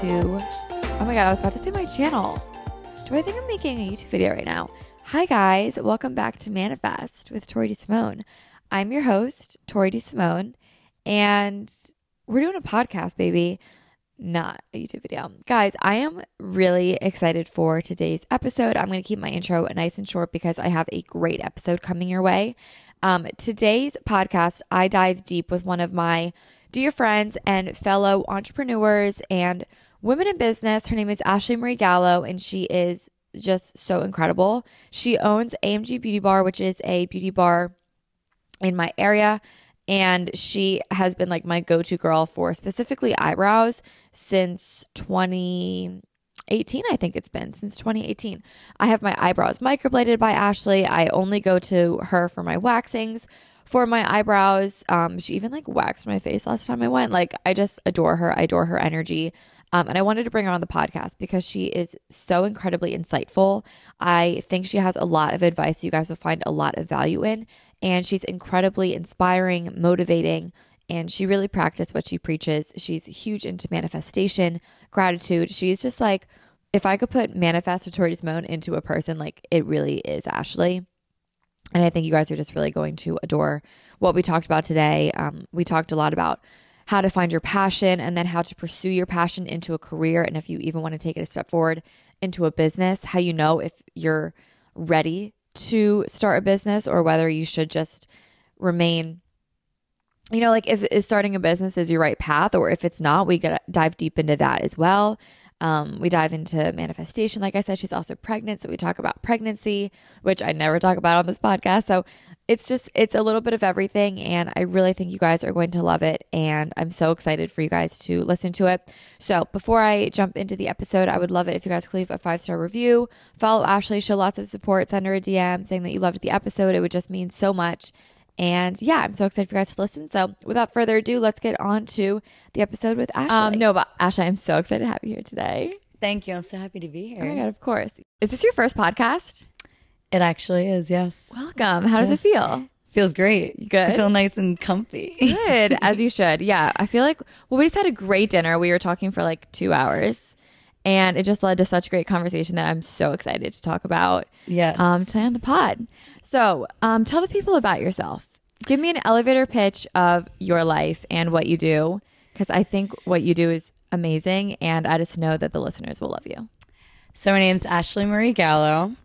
to. Oh my God, I was about to say my channel. Do I think I'm making a YouTube video right now? Hi, guys. Welcome back to Manifest with Tori DeSimone. I'm your host, Tori DeSimone, and we're doing a podcast, baby, not a YouTube video. Guys, I am really excited for today's episode. I'm going to keep my intro nice and short because I have a great episode coming your way. Um, today's podcast, I dive deep with one of my dear friends and fellow entrepreneurs and women in business. Her name is Ashley Marie Gallo, and she is just so incredible. She owns AMG Beauty Bar, which is a beauty bar in my area. And she has been like my go to girl for specifically eyebrows since 2018, I think it's been since 2018. I have my eyebrows microbladed by Ashley. I only go to her for my waxings for my eyebrows. Um, she even like waxed my face last time I went. Like, I just adore her. I adore her energy. Um, and I wanted to bring her on the podcast because she is so incredibly insightful. I think she has a lot of advice you guys will find a lot of value in. And she's incredibly inspiring, motivating, and she really practiced what she preaches. She's huge into manifestation, gratitude. She's just like, if I could put manifest Tori DeSimone into a person, like it really is Ashley. And I think you guys are just really going to adore what we talked about today. Um, we talked a lot about how to find your passion and then how to pursue your passion into a career. And if you even want to take it a step forward into a business, how you know if you're ready to start a business or whether you should just remain you know like if, if starting a business is your right path or if it's not we gotta dive deep into that as well um, we dive into manifestation. Like I said, she's also pregnant. So we talk about pregnancy, which I never talk about on this podcast. So it's just, it's a little bit of everything. And I really think you guys are going to love it. And I'm so excited for you guys to listen to it. So before I jump into the episode, I would love it if you guys could leave a five star review, follow Ashley, show lots of support, send her a DM saying that you loved the episode. It would just mean so much. And yeah, I'm so excited for you guys to listen. So without further ado, let's get on to the episode with Ashley. Um, no, but Ashley, I'm so excited to have you here today. Thank you. I'm so happy to be here. Oh my God, of course. Is this your first podcast? It actually is, yes. Welcome. How does it feel? Feels great. Good. I feel nice and comfy. Good, as you should. Yeah, I feel like, well, we just had a great dinner. We were talking for like two hours and it just led to such great conversation that I'm so excited to talk about Yes. um, today on the pod. So, um, tell the people about yourself. Give me an elevator pitch of your life and what you do, because I think what you do is amazing, and I just know that the listeners will love you. So my name's Ashley Marie Gallo.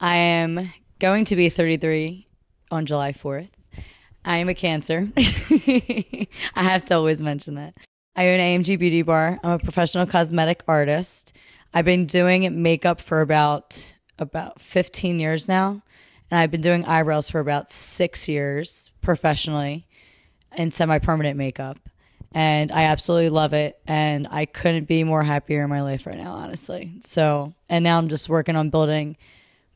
I am going to be 33 on July 4th. I am a Cancer. I have to always mention that. I own AMG Beauty Bar. I'm a professional cosmetic artist. I've been doing makeup for about about 15 years now, and I've been doing eyebrows for about six years professionally in semi-permanent makeup. And I absolutely love it, and I couldn't be more happier in my life right now, honestly. So, and now I'm just working on building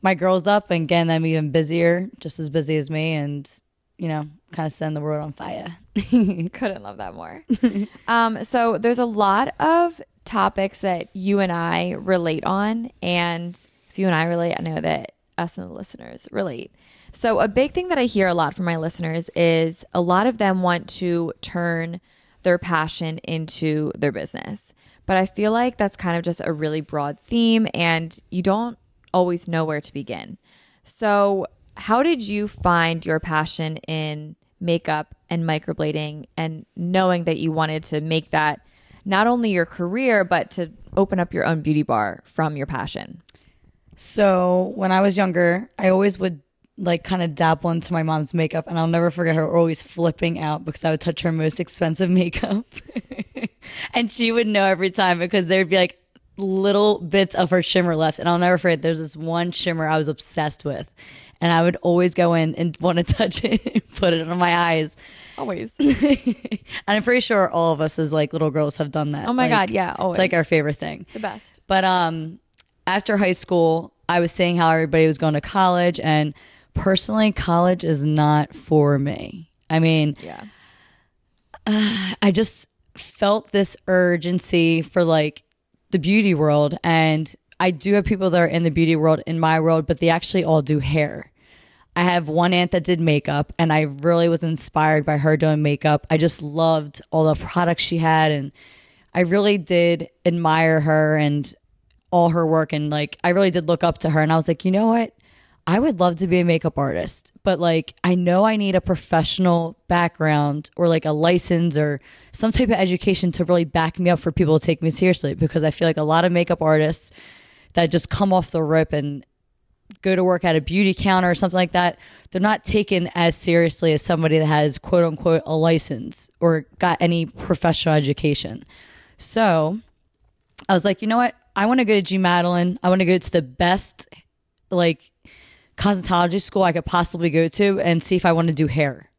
my girls up and getting them even busier, just as busy as me, and you know, kind of setting the world on fire. Couldn't love that more. um, so there's a lot of topics that you and I relate on, and if you and I relate, I know that us and the listeners relate. So a big thing that I hear a lot from my listeners is a lot of them want to turn their passion into their business. But I feel like that's kind of just a really broad theme and you don't always know where to begin. So, how did you find your passion in makeup and microblading and knowing that you wanted to make that not only your career, but to open up your own beauty bar from your passion? So, when I was younger, I always would like kind of dabble into my mom's makeup and I'll never forget her always flipping out because I would touch her most expensive makeup. and she would know every time because there'd be like little bits of her shimmer left. And I'll never forget there's this one shimmer I was obsessed with. And I would always go in and want to touch it and put it on my eyes. Always. and I'm pretty sure all of us as like little girls have done that. Oh my Like, God, yeah, always. It's like our favorite thing. the best. But um, after high school, I was saying how everybody was going to college, and personally, college is not for me. I mean, Yeah. I just felt this urgency for like the beauty world, and I do have people that are in the beauty world in my world, but they actually all do hair. I have one aunt that did makeup, and I really was inspired by her doing makeup. I just loved all the products she had, and I really did admire her and all her work. And like, I really did look up to her. And I was like, you know what? I would love to be a makeup artist, but like, I know I need a professional background or like a license or some type of education to really back me up for people to take me seriously because I feel like a lot of makeup artists that just come off the rip and go to work at a beauty counter or something like that, they're not taken as seriously as somebody that has quote unquote a license or got any professional education. So I was like, you know what? I want to go to Jean Madeline. I want to go to the best like cosmetology school I could possibly go to and see if I want to do hair.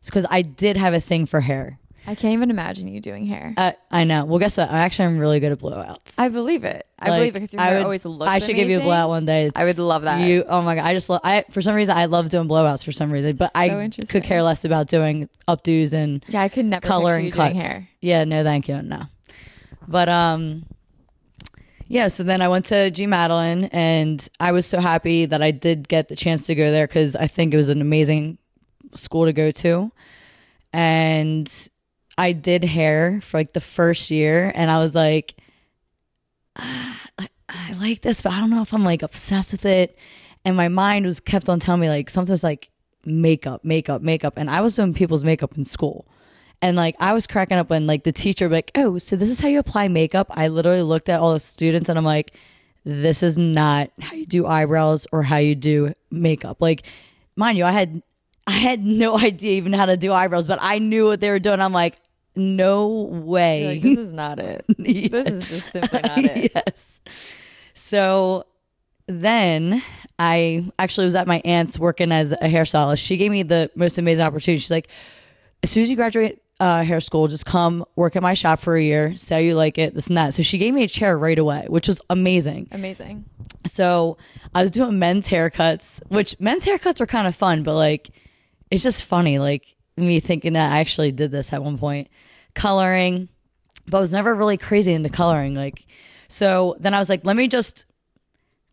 It's because I did have a thing for hair. I can't even imagine you doing hair. Uh, I know. Well, guess what? I actually am really good at blowouts. I believe it. I Like, believe it because your I hair would- always looks. I should give you a blowout one day. I would love that. You, oh my god! I just love. I for some reason I love doing blowouts for some reason, but I could care less about doing updos and Yeah, I could never color and cuts. hair. Yeah, no, thank you, no. But um, yeah. So then I went to Jean Madeline, and I was so happy that I did get the chance to go there because I think it was an amazing school to go to, and I did hair for like the first year, and I was like, "Ah, I, I like this, but I don't know if I'm like obsessed with it. And my mind was kept on telling me like sometimes like makeup, makeup, makeup, and I was doing people's makeup in school. And like I was cracking up when like the teacher like, "Oh, so this is how you apply makeup." I literally looked at all the students and I'm like, "This is not how you do eyebrows or how you do makeup." Like, mind you, I had I had no idea even how to do eyebrows, but I knew what they were doing. I'm like, "No way." like, this is not it. This is just simply not it. yes. So then I actually was at my aunt's working as a hairstylist. She gave me the most amazing opportunity. She's like, as soon as you graduate uh, hair school, just come work at my shop for a year, see how you like it, this and that. So she gave me a chair right away, which was amazing. Amazing. So I was doing men's haircuts, which men's haircuts were kind of fun, but like it's just funny, like me thinking that I actually did this at one point. Coloring, but I was never really crazy into coloring. Like, so then I was like, let me just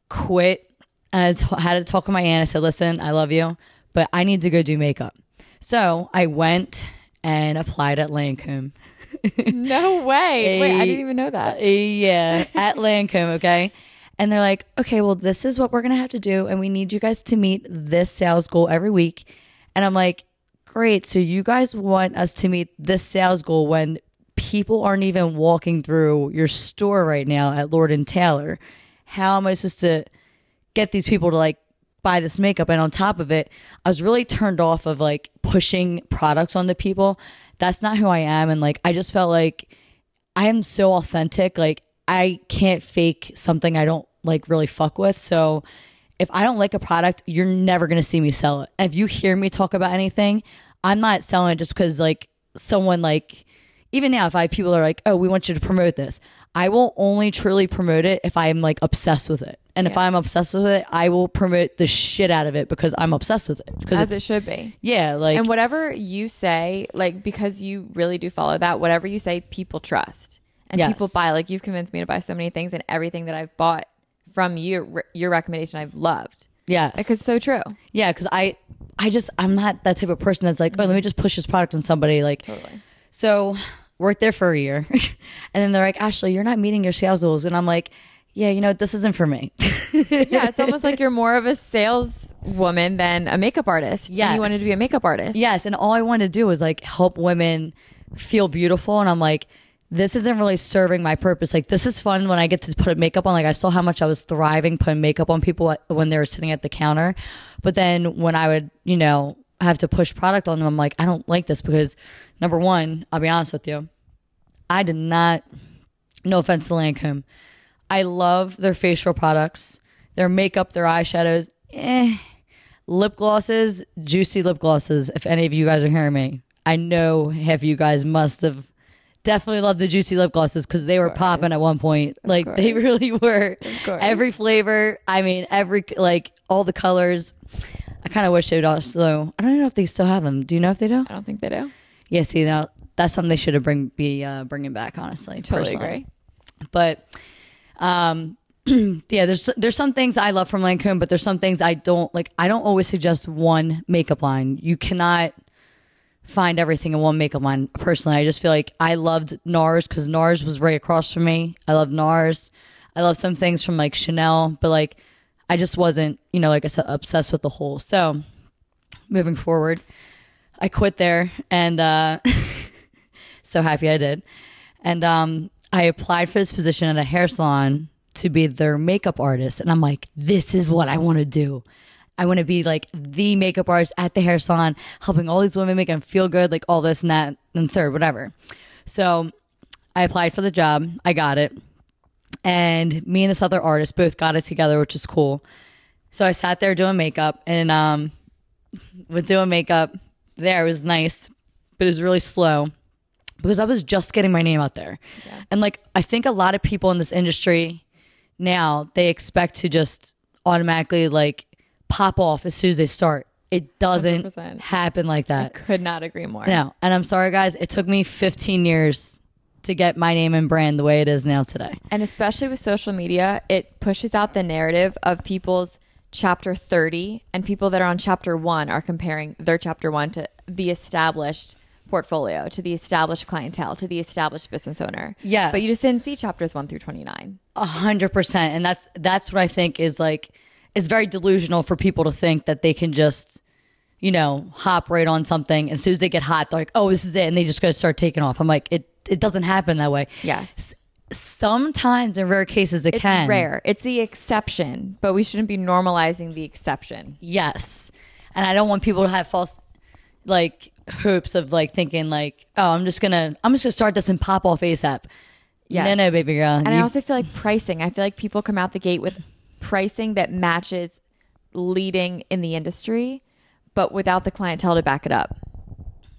quit. I had to talk with my aunt. I said, listen, I love you, but I need to go do makeup. So I went and applied at Lancome. No way. Wait, I A- didn't even know that. Yeah, at Lancome, okay? And they're like, okay, well, this is what we're going to have to do. And we need you guys to meet this sales goal every week. And I'm like, great. So you guys want us to meet this sales goal when people aren't even walking through your store right now at Lord and Taylor. How am I supposed to get these people to like buy this makeup? And on top of it i was really turned off of like pushing products onto people. That's not who i am. And like i just felt like i am so authentic. Like i can't fake something i don't like really fuck with. So if i don't like a product you're never going to see me sell it and if you hear me talk about anything i'm not selling it just because like someone like even now if i have people are like oh we want you to promote this i will only truly promote it if i'm like obsessed with it and if i'm obsessed with it i will promote the shit out of it because i'm obsessed with it because As it should be. yeah like and whatever you say, like because you really do follow that, whatever you say, people trust and Yes. people buy. Like you've convinced me to buy so many things, and everything that I've bought from you, your recommendation, I've loved. yeah Like it's so true. yeah because i i just i'm not that type of person that's like oh let me mm-hmm. just push this product on somebody like Totally. So worked there for a year. and then they're like, Ashley, you're not meeting your sales goals. And I'm like, yeah, you know, this isn't for me. Yeah, it's almost like you're more of a saleswoman than a makeup artist. and Yes. you wanted to be a makeup artist. yes. And all I wanted to do was like help women feel beautiful. And I'm like, this isn't really serving my purpose. Like, this is fun when I get to put makeup on. Like, I saw how much I was thriving putting makeup on people when they were sitting at the counter. But then when I would, you know, have to push product on them, I'm like, I don't like this because number one, I'll be honest with you, I did not, no offense to Lancome, I love their facial products, their makeup, their eyeshadows. Eh. Lip glosses, juicy lip glosses. If any of you guys are hearing me, I know half you guys must have definitely love the juicy lip glosses because they were popping at one point. Like they really were. Every flavor. I mean, every like all the colors. I kind of wish they would also. I don't even know if they still have them. Do you know if they do? I don't think they do. Yeah. See, now that's something they should have bring be uh, bringing back. Honestly, Totally personally agree. but um yeah there's there's some things i love from lancome but there's some things i don't like i don't always suggest one makeup line you cannot find everything in one makeup line personally i just feel like i loved nars because nars was right across from me i love nars i love some things from like chanel but like i just wasn't you know like i said obsessed with the whole so moving forward i quit there and uh so happy i did and um, I applied for this position at a hair salon to be their makeup artist. And I'm like, this is what I want to do. I want to be like the makeup artist at the hair salon, helping all these women make them feel good, like all this and that and third, whatever. So I applied for the job. I got it. And me and this other artist both got it together, which is cool. So I sat there doing makeup and um, with doing makeup, there it was nice, but it was really slow because I was just getting my name out there. And like I think a lot of people in this industry now they expect to just automatically like pop off as soon as they start. It doesn't 100%. happen like that. I could not agree more. No. And I'm sorry guys, it took me 15 years to get my name and brand the way it is now today. And especially with social media, it pushes out the narrative of people's chapter 30 and people that are on chapter 1 are comparing their chapter 1 to the established portfolio, to the established clientele, to the established business owner. Yes. But you just didn't see chapters 1 through 29. A hundred percent. And that's that's what I think is like it's very delusional for people to think that they can just, you know, hop right on something. As soon as they get hot, they're like, oh, this is it. And they just gotta start taking off. I'm like, it it doesn't happen that way. Yes. Sometimes in rare cases it It's can. rare. It's the exception, but we shouldn't be normalizing the exception. Yes. And I don't want people to have false like hopes of like thinking like, oh, I'm just gonna I'm just gonna start this and pop off ASAP. Yes. No, no, baby girl. And I also feel like pricing. I feel like people come out the gate with pricing that matches leading in the industry, but without the clientele to back it up.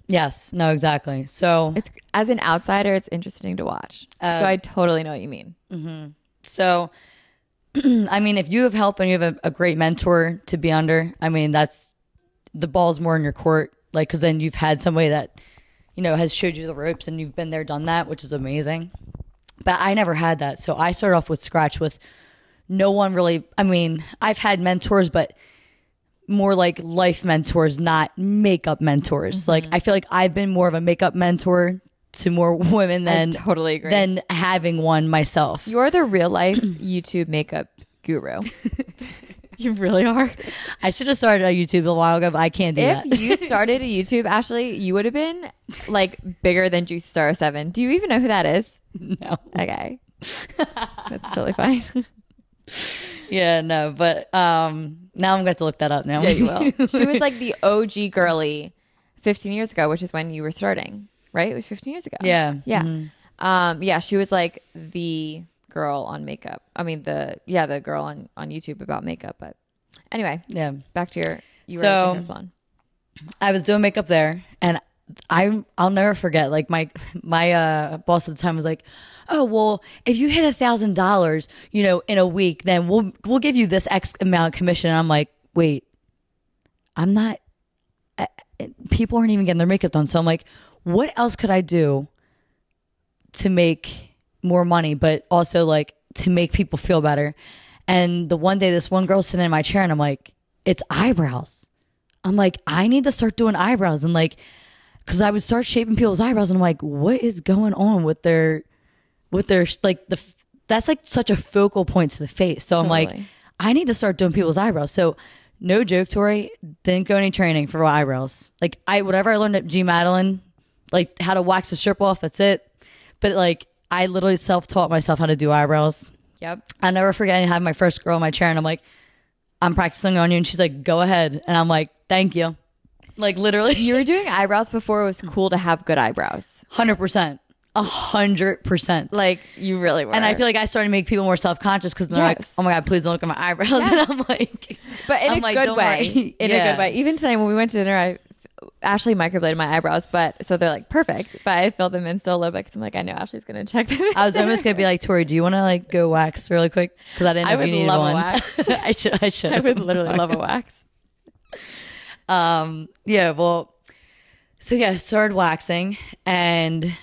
yes, no, exactly. So It's as an outsider, it's interesting to watch. Uh, so I totally know what you mean. So, I mean, if you have help and you have a, a great mentor to be under, I mean, that's the ball's more in your court. Like, because then you've had somebody that, you know, has showed you the ropes and you've been there, done that, which is amazing. But I never had that. So I started off with scratch with no one really. I mean, I've had mentors, but more like life mentors, not makeup mentors. Mm-hmm. Like, I feel like I've been more of a makeup mentor to more women than totally agree. than having one myself. You're the real life YouTube makeup guru. you really are. I should have started on YouTube a while ago, but I can't do If that. If you started a YouTube, Ashley, you would have been like bigger than Juicy Star 7. Do you even know who that is? no. Okay. That's totally fine. Yeah, no, but um Now I'm going to look that up now. Yeah, you will. she was like the OG girly 15 years ago, which is when you were starting, right? It was 15 years ago. Yeah. Yeah. Mhm. Um, yeah, she was like the girl on makeup. I mean, the, yeah, the girl on, on YouTube about makeup. But anyway, yeah. back to your, you were So- at the salon. I was doing makeup there and I I'll never forget like my my uh boss at the time was like, "Oh, well, if you hit a $1000, you know, in a week, then we'll we'll give you this X amount of commission." And I'm like, "Wait. I'm not I, people aren't even getting their makeup done." So I'm like, "What else could I do to make more money, but also like to make people feel better?" And the one day this one girl sitting in my chair and I'm like, "It's eyebrows." I'm like, I need to start doing eyebrows and like, cause I would start shaping people's eyebrows and I'm like, what is going on with their, with their, like the, that's like such a focal point to the face. So I'm like, I need to start doing people's eyebrows. So no joke, Tori, didn't go any training for eyebrows. Like I, whatever I learned at Jean Madeline, like how to wax a strip off, that's it. But like, I literally self-taught myself how to do eyebrows. Yep. I'll never forget I had my first girl in my chair and I'm like, I'm practicing on you. And she's like, go ahead. And I'm like, thank you. Like literally You were doing eyebrows before it was cool to have good eyebrows. 100%. A hundred percent. Like you really were. And I feel like I started to make people more self conscious because they're like, oh my God, please don't look at my eyebrows. And I'm like, but in I'm a like, good way. worry." In a good way. Even tonight when we went to dinner, I Ashley microbladed my eyebrows, but so they're like perfect. But I filled them in still a little bit because I'm like, I know Ashley's gonna check them. I was almost going to be like, Tori, do you want to like go wax really quick? Because I didn't know I if would love a wax. I should, I should. I would literally love a wax. um yeah well so yeah I started waxing and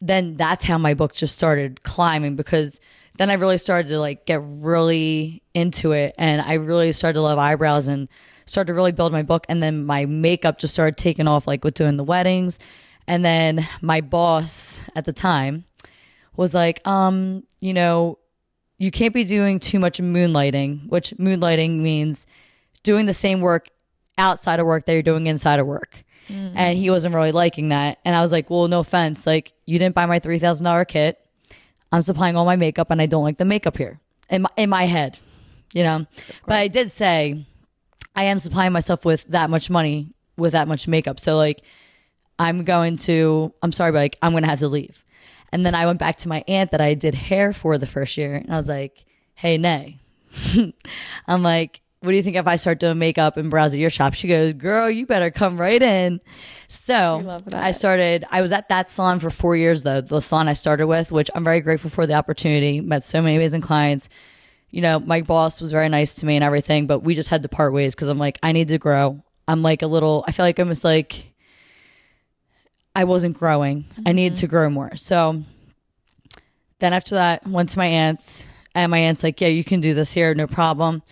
then that's how my book just started climbing because then i really started to like get really into it and i really started to love eyebrows and started to really build my book and then my makeup just started taking off like with doing the weddings and then my boss at the time was like um you know you can't be doing too much moonlighting which moonlighting means doing the same work outside of work that you're doing inside of work. And he wasn't really liking that. And I was like, well, no offense. Like, you didn't buy my $3,000 kit. I'm supplying all my makeup and I don't like the makeup here in my, in my head, you know? But I did say, I am supplying myself with that much money with that much makeup. So, like, I'm going to, I'm sorry, but like, I'm going to have to leave. And then I went back to my aunt that I did hair for the first year. And I was like, hey, Nay, I'm like, what do you think if I start doing makeup and brows at your shop? She goes, girl, you better come right in. So. I started, I was at that salon for four years though, the salon I started with, which I'm very grateful for the opportunity. Met so many amazing clients. You know, my boss was very nice to me and everything, but we just had to part ways because I'm like, I need to grow. I'm like a little, I feel like I'm just like, I wasn't growing. I needed to grow more. So then after that, went to my aunt's, and my aunt's like, "Yeah, you can do this here, no problem."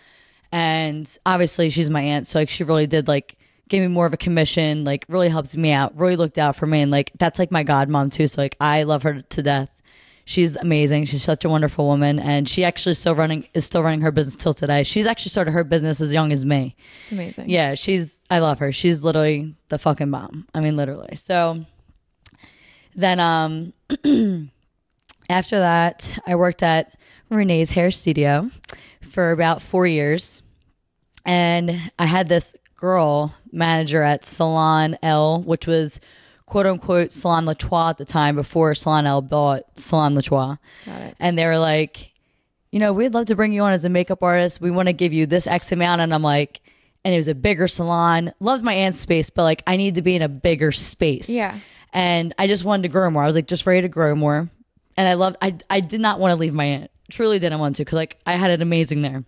And obviously, she's my aunt, so like she really did like gave me more of a commission, like really helped me out, really looked out for me, and like that's like my godmom too. So like I love her to death. She's amazing. She's such a wonderful woman, and she actually still running is still running her business till today. She's actually started her business as young as me. It's amazing. Yeah, she's I love her. She's literally the fucking bomb. I mean literally. So then um after that, I worked at Renee's hair studio for about 4 years. And I had this girl manager at Salon L, which was quote unquote Salon Latois at the time before Salon L bought Salon Latois Got it. and they were like, you know, we'd love to bring you on as a makeup artist. We want to give you this X amount. And I'm like, and it was a bigger salon. Loved my aunt's space, but like I need to be in a bigger space. Yeah. And I just wanted to grow more. I was like just ready to grow more. And I loved I I did not want to leave my aunt. Truly didn't want to because like I had it amazing there.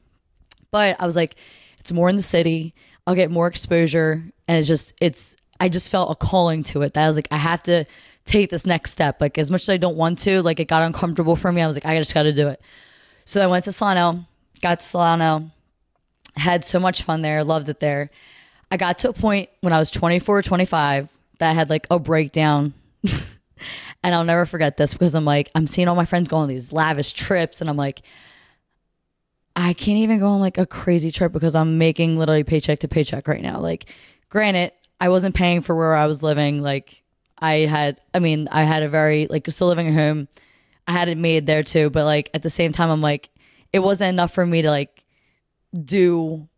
But I was like, it's more in the city. I'll get more exposure. And it's just it's I just felt a calling to it that I was like, I have to take this next step. Like as much as I don't want to, like it got uncomfortable for me. I was like, I just gotta do it. So I went to Solano, got to Solano, had so much fun there, loved it there. I got to a point when I was 24, 25 that I had like a breakdown. and I'll never forget this because I'm like, I'm seeing all my friends go on these lavish trips, and I'm like, I can't even go on like a crazy trip because I'm making literally paycheck to paycheck right now. Like, granted, I wasn't paying for where I was living. Like, I had, I mean, I had a very, like, still living at home. I had it made there too, but like at the same time, I'm like, it wasn't enough for me to like do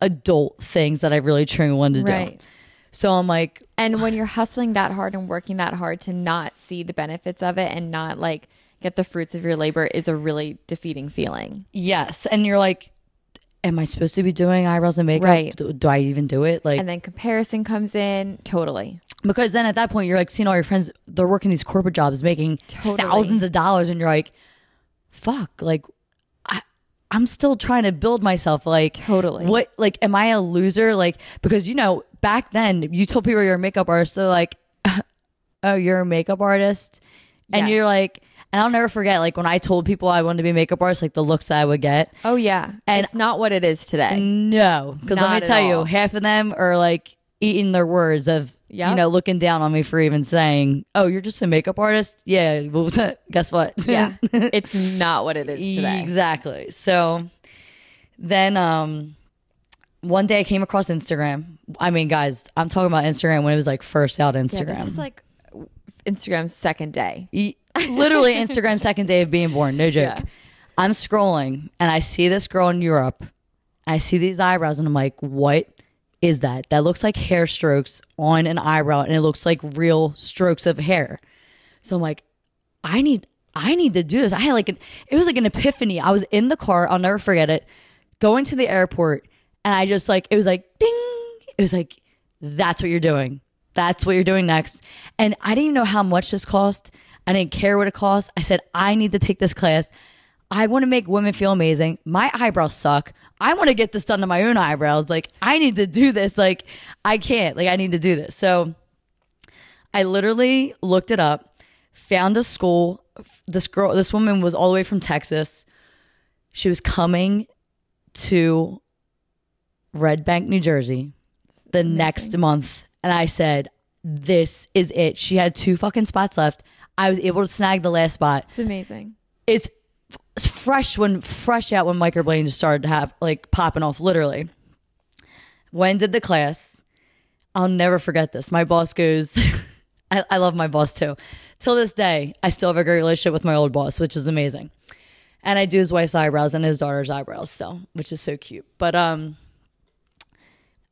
adult things that I really truly wanted to Right. do. So I'm like, And when you're hustling that hard and working that hard to not see the benefits of it and not like get the fruits of your labor is a really defeating feeling. yes. And you're like, am I supposed to be doing eyebrows and makeup? Right. Do, do I even do it? Like, And then comparison comes in. Totally. because then at that point, you're like seeing all your friends, they're working these corporate jobs, making Totally. thousands of dollars. And you're like, fuck, like, I'm still trying to build myself. Like, Totally. What, like, am I a loser? Like, because, you know, back then, you told people you're a makeup artist, they're like, oh, you're a makeup artist? And Yes. you're like, and I'll never forget, like, when I told people I wanted to be a makeup artist, like, the looks I would get. Oh yeah. And- it's not what it is today. No, because let me tell you, half of them are like eating their words of you know looking down on me for even saying, "Oh, you're just a makeup artist." Yeah, well, guess what? Yeah. it's not what it is today. exactly. So then, um, one day I came across Instagram. I mean, guys, I'm talking about Instagram when it was like first out Yeah, Instagram. this is like Instagram's second day. E- literally Instagram second day of being born. No joke. Yeah. I'm scrolling and I see this girl in Europe. I see these eyebrows and I'm like, what is that? That looks like hair strokes on an eyebrow and it looks like real strokes of hair. So I'm like, I need I need to do this. I had like an it was like an epiphany. I was in the car, I'll never forget it, going to the airport, and I just like it was like ding. It was like, that's what you're doing. That's what you're doing next. And I didn't even know how much this cost. I didn't care what it cost. I said, I need to take this class. I want to make women feel amazing. My eyebrows suck. I want to get this done to my own eyebrows. Like, I need to do this. Like, I can't. Like, I need to do this. So I literally looked it up, found a school. This girl, this woman was all the way from Texas. She was coming to Red Bank, New Jersey the next month. And I said, This is it. She had two fucking spots left. I was able to snag the last spot. It's amazing. It's fresh when fresh out when microblading started to have like popping off literally. When did the class? I'll never forget this. My boss goes, I, I love my boss too. Till this day, I still have a great relationship with my old boss, which is amazing. And I do his wife's eyebrows and his daughter's eyebrows still, which is so cute. But um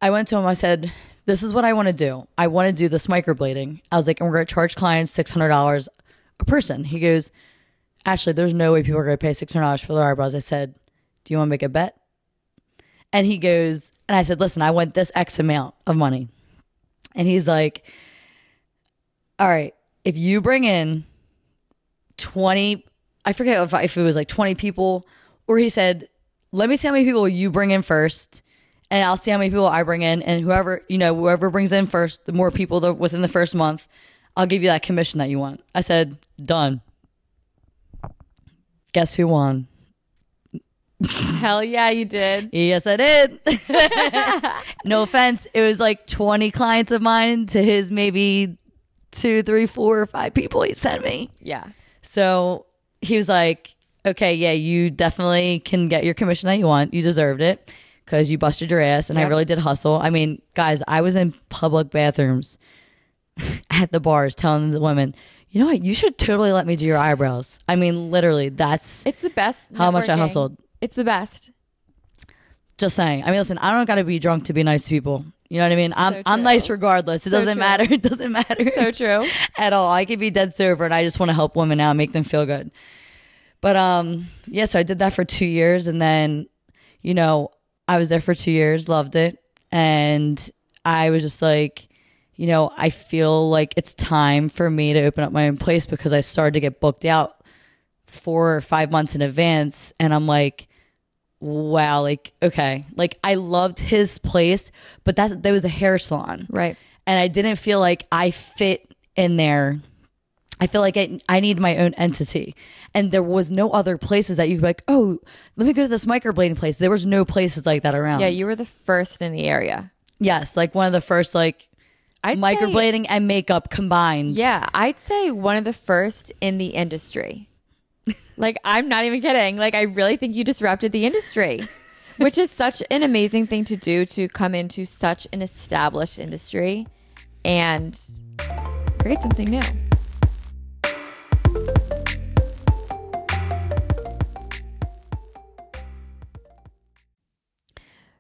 I went to him, I said, This is what I want to do. I want to do this microblading. I was like, and we're gonna charge clients six hundred dollars a person. He goes, Ashley, there's no way people are gonna pay six hundred dollars for their eyebrows. I said, Do you want to make a bet? And he goes, and I said, Listen, I want this X amount of money. And he's like, All right, if you bring in 20, I forget if, if it was like 20 people, or he said, Let me see how many people you bring in first, and I'll see how many people I bring in. And whoever, you know, whoever brings in first, the more people within the first month, I'll give you that commission that you want. I said, Done. Guess who won? Hell yeah, you did. Yes, I did. no offense. It was like 20 clients of mine to his maybe two, three, four, or five people he sent me. Yeah. So he was like, okay, yeah, you definitely can get your commission that you want. You deserved it because you busted your ass. And I really did hustle. I mean, guys, I was in public bathrooms at the bars telling the women, you know what? You should totally let me do your eyebrows. I mean, literally, that's It's the best. How much I hustled. It's the best. Just saying. I mean, listen, I don't got to be drunk to be nice to people. You know what I mean? I'm So I'm nice regardless. It So doesn't true. matter. It doesn't matter So true. at all. I could be dead sober and I just want to help women out, make them feel good. But um, yeah, so I did that for two years, and then, you know, I was there for two years, loved it, and I was just like, you know, I feel like it's time for me to open up my own place because I started to get booked out four or five months in advance, and I'm like, wow, like okay, like I loved his place, but that there was a hair salon, Right. and I didn't feel like I fit in there. I feel like I, I need my own entity. And there was no other places that you could be like, oh, let me go to this microblading place. There was no places like that around. Yeah, you were the first in the area. Yes, like one of the first like I'd say- microblading and makeup combined. yeah, I'd say one of the first in the industry. like, I'm not even kidding. Like, I really think you disrupted the industry, which is such an amazing thing to do to come into such an established industry and create something new.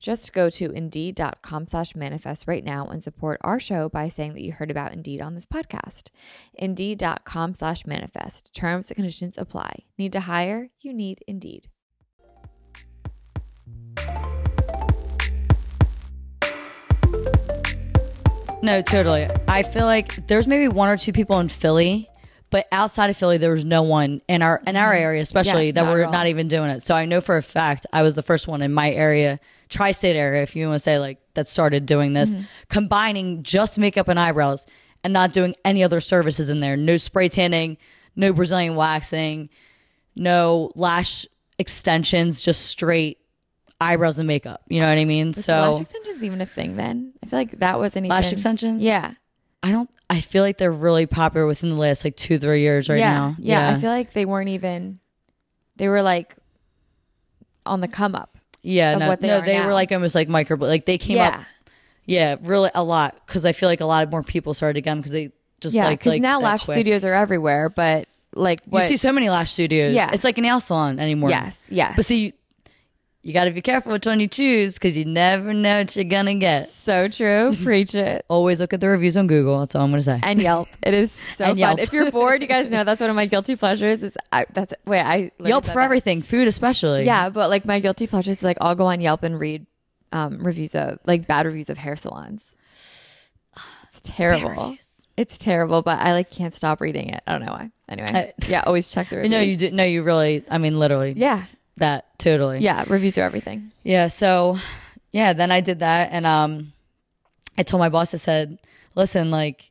Just go to indeed.com slash manifest right now and support our show by saying that you heard about Indeed on this podcast. Indeed.com slash manifest. Terms and conditions apply. Need to hire? You need Indeed. No, totally. I feel like there's maybe one or two people in Philly, but outside of Philly, there was no one in our in our mm-hmm. area, especially Yeah, that were not even doing it. So I know for a fact I was the first one in my area, tri-state area, if you want to say like that started doing this, mm-hmm. combining just makeup and eyebrows and not doing any other services in there. No spray tanning, no Brazilian waxing, no lash extensions, just straight eyebrows and makeup. You know what I mean? Was so lash extensions even a thing then? I feel like that wasn't even lash extensions. Yeah. I don't. I feel like they're really popular within the last like two three years right yeah. now. Yeah. I feel like they weren't even they were like on the come up. Yeah. of No, what they no, are they now. were like almost like micro, like they came yeah. up. Yeah, really a lot because I feel like a lot more people started to get them because they just yeah. like like now lash quick. studios are everywhere, but like what You see so many lash studios. Yeah. it's like a nail salon anymore. Yes. Yes. but see, you got to be careful which one you choose because you never know what you're gonna get. so true. Preach it. Always look at the reviews on Google. That's all I'm gonna say. and Yelp. It is so And fun. Yelp. If you're bored, you guys know that's one of my guilty pleasures. Is I, that's wait I Yelp for that. everything, food especially. Yeah, but like my guilty pleasures is like I'll go on Yelp and read um, reviews of like bad reviews of hair salons. It's terrible. It's terrible, but I like can't stop reading it. I don't know why. Anyway, I- yeah, always check the reviews. No, you did. No, you really. I mean, literally. Yeah, That totally. yeah, reviews are everything. Yeah. So, yeah. Then I did that, and um, I told my boss. I said, "Listen, like,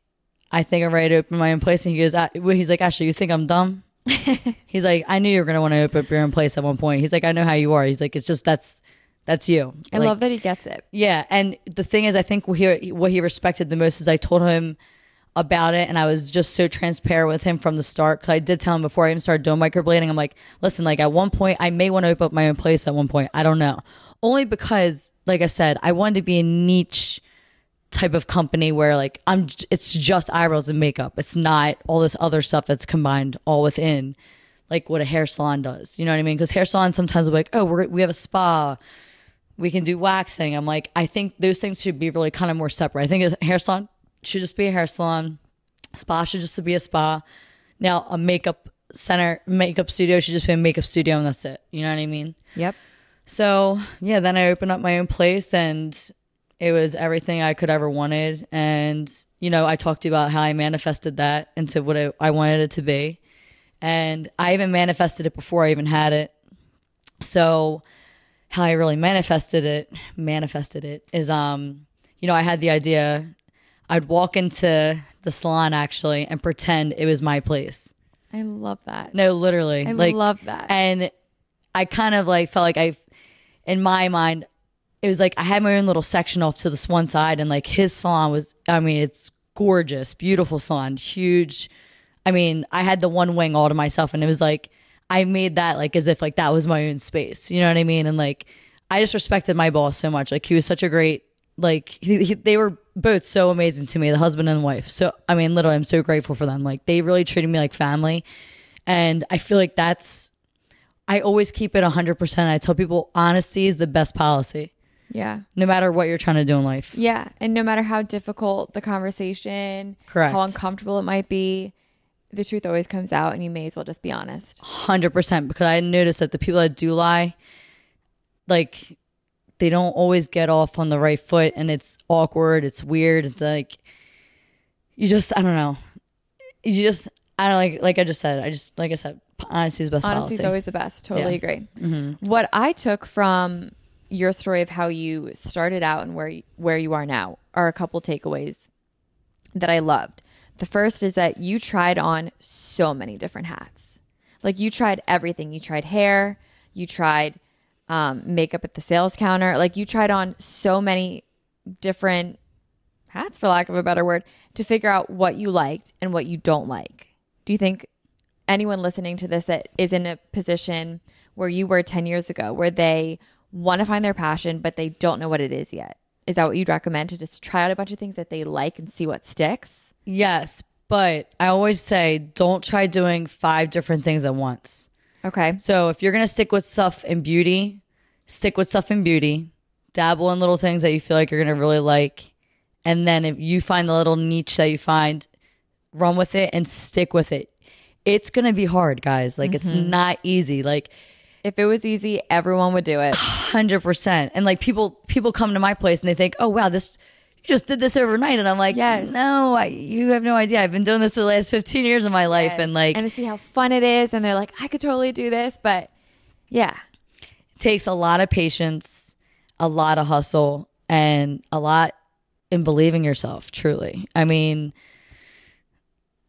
I think I'm ready to open my own place." And he goes, well, "He's like, Ashley, you think I'm dumb?" He's like, "I knew you were gonna want to open up your own place at one point." He's like, "I know how you are." He's like, "It's just that's that's you." I Like, love that he gets it. Yeah, and the thing is, I think what he what he respected the most is I told him about it, and I was just so transparent with him from the start. Cause I did tell him before I even started doing microblading, I'm like, listen, like at one point, I may want to open up my own place at one point. I don't know, only because, like I said, I wanted to be a niche type of company where like I'm, it's just eyebrows and makeup. It's not all this other stuff that's combined all within. Like what a hair salon does, you know what I mean? Because hair salons sometimes be like, oh, we're, we have a spa, we can do waxing. I'm like, I think those things should be really kind of more separate. I think a hair salon should just be a hair salon. Spa should just be a spa. Now a makeup center, makeup studio should just be a makeup studio, and that's it. You know what I mean? Yep. So yeah, then I opened up my own place, and it was everything I could ever wanted. And you know, I talked to you about how I manifested that into what I, I wanted it to be, and I even manifested it before I even had it. So how I really manifested it, manifested it is um, you know, I had the idea I'd walk into the salon actually and pretend it was my place. I love that. No, literally. I like love that. and I kind of like felt like I in my mind it was like I had my own little section off to this one side and like his salon was I mean, it's gorgeous, beautiful salon, huge. I mean, I had the one wing all to myself and it was like I made that like as if like that was my own space. You know what I mean? And like I just respected my boss so much. Like he was such a great like he, he, they were both so amazing to me, the husband and wife. So I mean, literally I'm so grateful for them. Like they really treated me like family. And I feel like that's I always keep it 100%. I tell people honesty is the best policy, yeah. no matter what you're trying to do in life. Yeah. And no matter how difficult the conversation, Correct. how uncomfortable it might be, the truth always comes out and you may as well just be honest. 100% because I noticed that the people that do lie, like, they don't always get off on the right foot and it's awkward. It's weird. It's like, you just, I don't know. You just, I don't like, like I just said, I just, like I said, honesty is best Honesty is always the best. Totally Yeah. agree. Mm-hmm. What I took from your story of how you started out and where you, where you are now are a couple takeaways that I loved. The first is that you tried on so many different hats. Like you tried everything. You tried hair, you tried um, makeup at the sales counter. Like you tried on so many different hats, for lack of a better word, to figure out what you liked and what you don't like. Do you think anyone listening to this that is in a position where you were 10 years ago, where they want to find their passion, but they don't know what it is yet? Is that what you'd recommend to just try out a bunch of things that they like and see what sticks? yes. But I always say, don't try doing five different things at once. Okay. So if you're gonna stick with stuff in beauty, stick with stuff in beauty. Dabble in little things that you feel like you're gonna really like, and then if you find the little niche that you find, run with it and stick with it. It's gonna be hard, guys. Like it's mm-hmm. not easy. Like If it was easy, everyone would do it. hundred percent. And like people, people come to my place and they think, oh wow, this. Just did this overnight, and I'm like, Yes. no, I, you have no idea. I've been doing this for the last 15 years of my life, and like, and to see how fun it is. And they're like, I could totally do this. But yeah, it takes a lot of patience, a lot of hustle, and a lot in believing yourself, truly. I mean,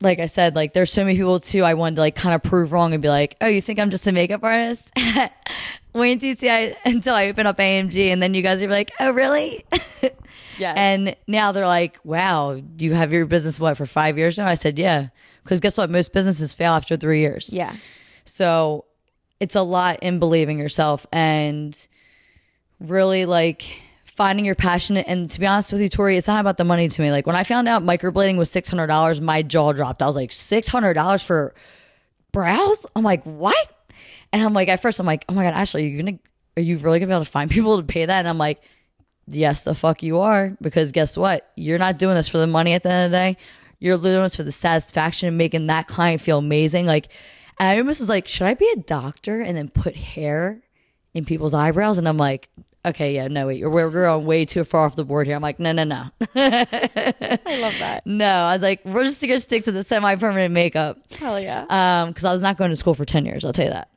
like I said, like there's so many people too. I wanted to like kind of prove wrong and be like, oh, you think I'm just a makeup artist? Wait until you see I until I open up AMG, and then you guys are like, oh, really? Yes. And now they're like, wow, you have your business what for five years now? I said, yeah, because guess what? Most businesses fail after three years. yeah. So it's a lot in believing yourself and really like finding your passion. And to be honest with you, Tori, it's not about the money to me. Like when I found out microblading was six hundred dollars, my jaw dropped. I was like, six hundred dollars for brows? I'm like, what? And I'm like, at first, I'm like, oh my god, Ashley, are you gonna, are you really gonna be able to find people to pay that? And I'm like, yes, the fuck you are, because guess what? You're not doing this for the money at the end of the day. You're doing this for the satisfaction of making that client feel amazing. Like, and I almost was like, should I be a doctor and then put hair in people's eyebrows? And I'm like, okay, yeah, no, wait, we're, we're going way too far off the board here. I'm like, no, no, no. I love that. no, I was like, we're just gonna stick to the semi-permanent makeup. Hell yeah. Um, because I was not going to school for 10 years, I'll tell you that.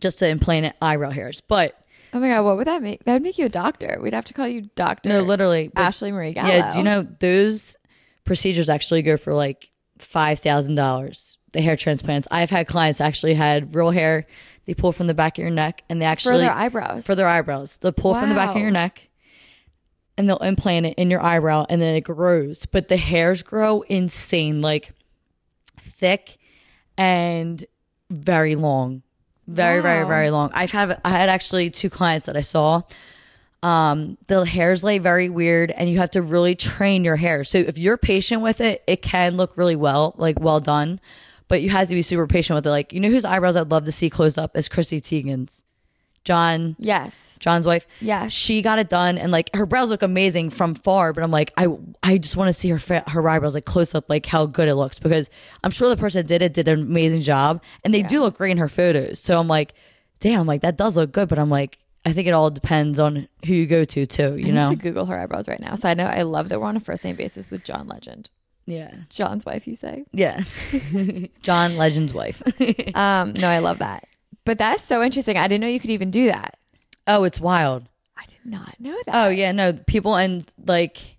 Just to implant eyebrow hairs. But oh my god, what would that make? That would make you a doctor. We'd have to call you Doctor. no, literally. but- Ashley Marie Gallo. Yeah, do you know those procedures actually go for like five thousand dollars? The hair transplants. I've had clients actually had real hair. They pull from the back of your neck, and they actually for their eyebrows? for their eyebrows. They'll pull from the back of your neck, and they'll implant it in your eyebrow, and then it grows. But the hairs grow insane, like thick and very long, very very very long. I've had I had actually two clients that I saw. Um the hairs lay very weird and you have to really train your hair. So if you're patient with it it can look really well like well done. But you have to be super patient with it. Like you know whose eyebrows i'd love to see closed up is chrissy teigen's. John yes. John's wife Yeah. she got it done and like her brows look amazing from far but i'm like i i just want to see her her eyebrows like close up like how good it looks because i'm sure the person that did it did an amazing job and they do look great in her photos so i'm like damn like that does look good but i'm like i think it all depends on who you go to too you I know to Google her eyebrows right now. So I know I love that we're on a first name basis with John Legend. yeah John's wife, you say? yeah john legend's wife Um, no, I love that. But that's so interesting. I didn't know you could even do that. Oh it's wild I did not know that. Oh yeah, no, people and like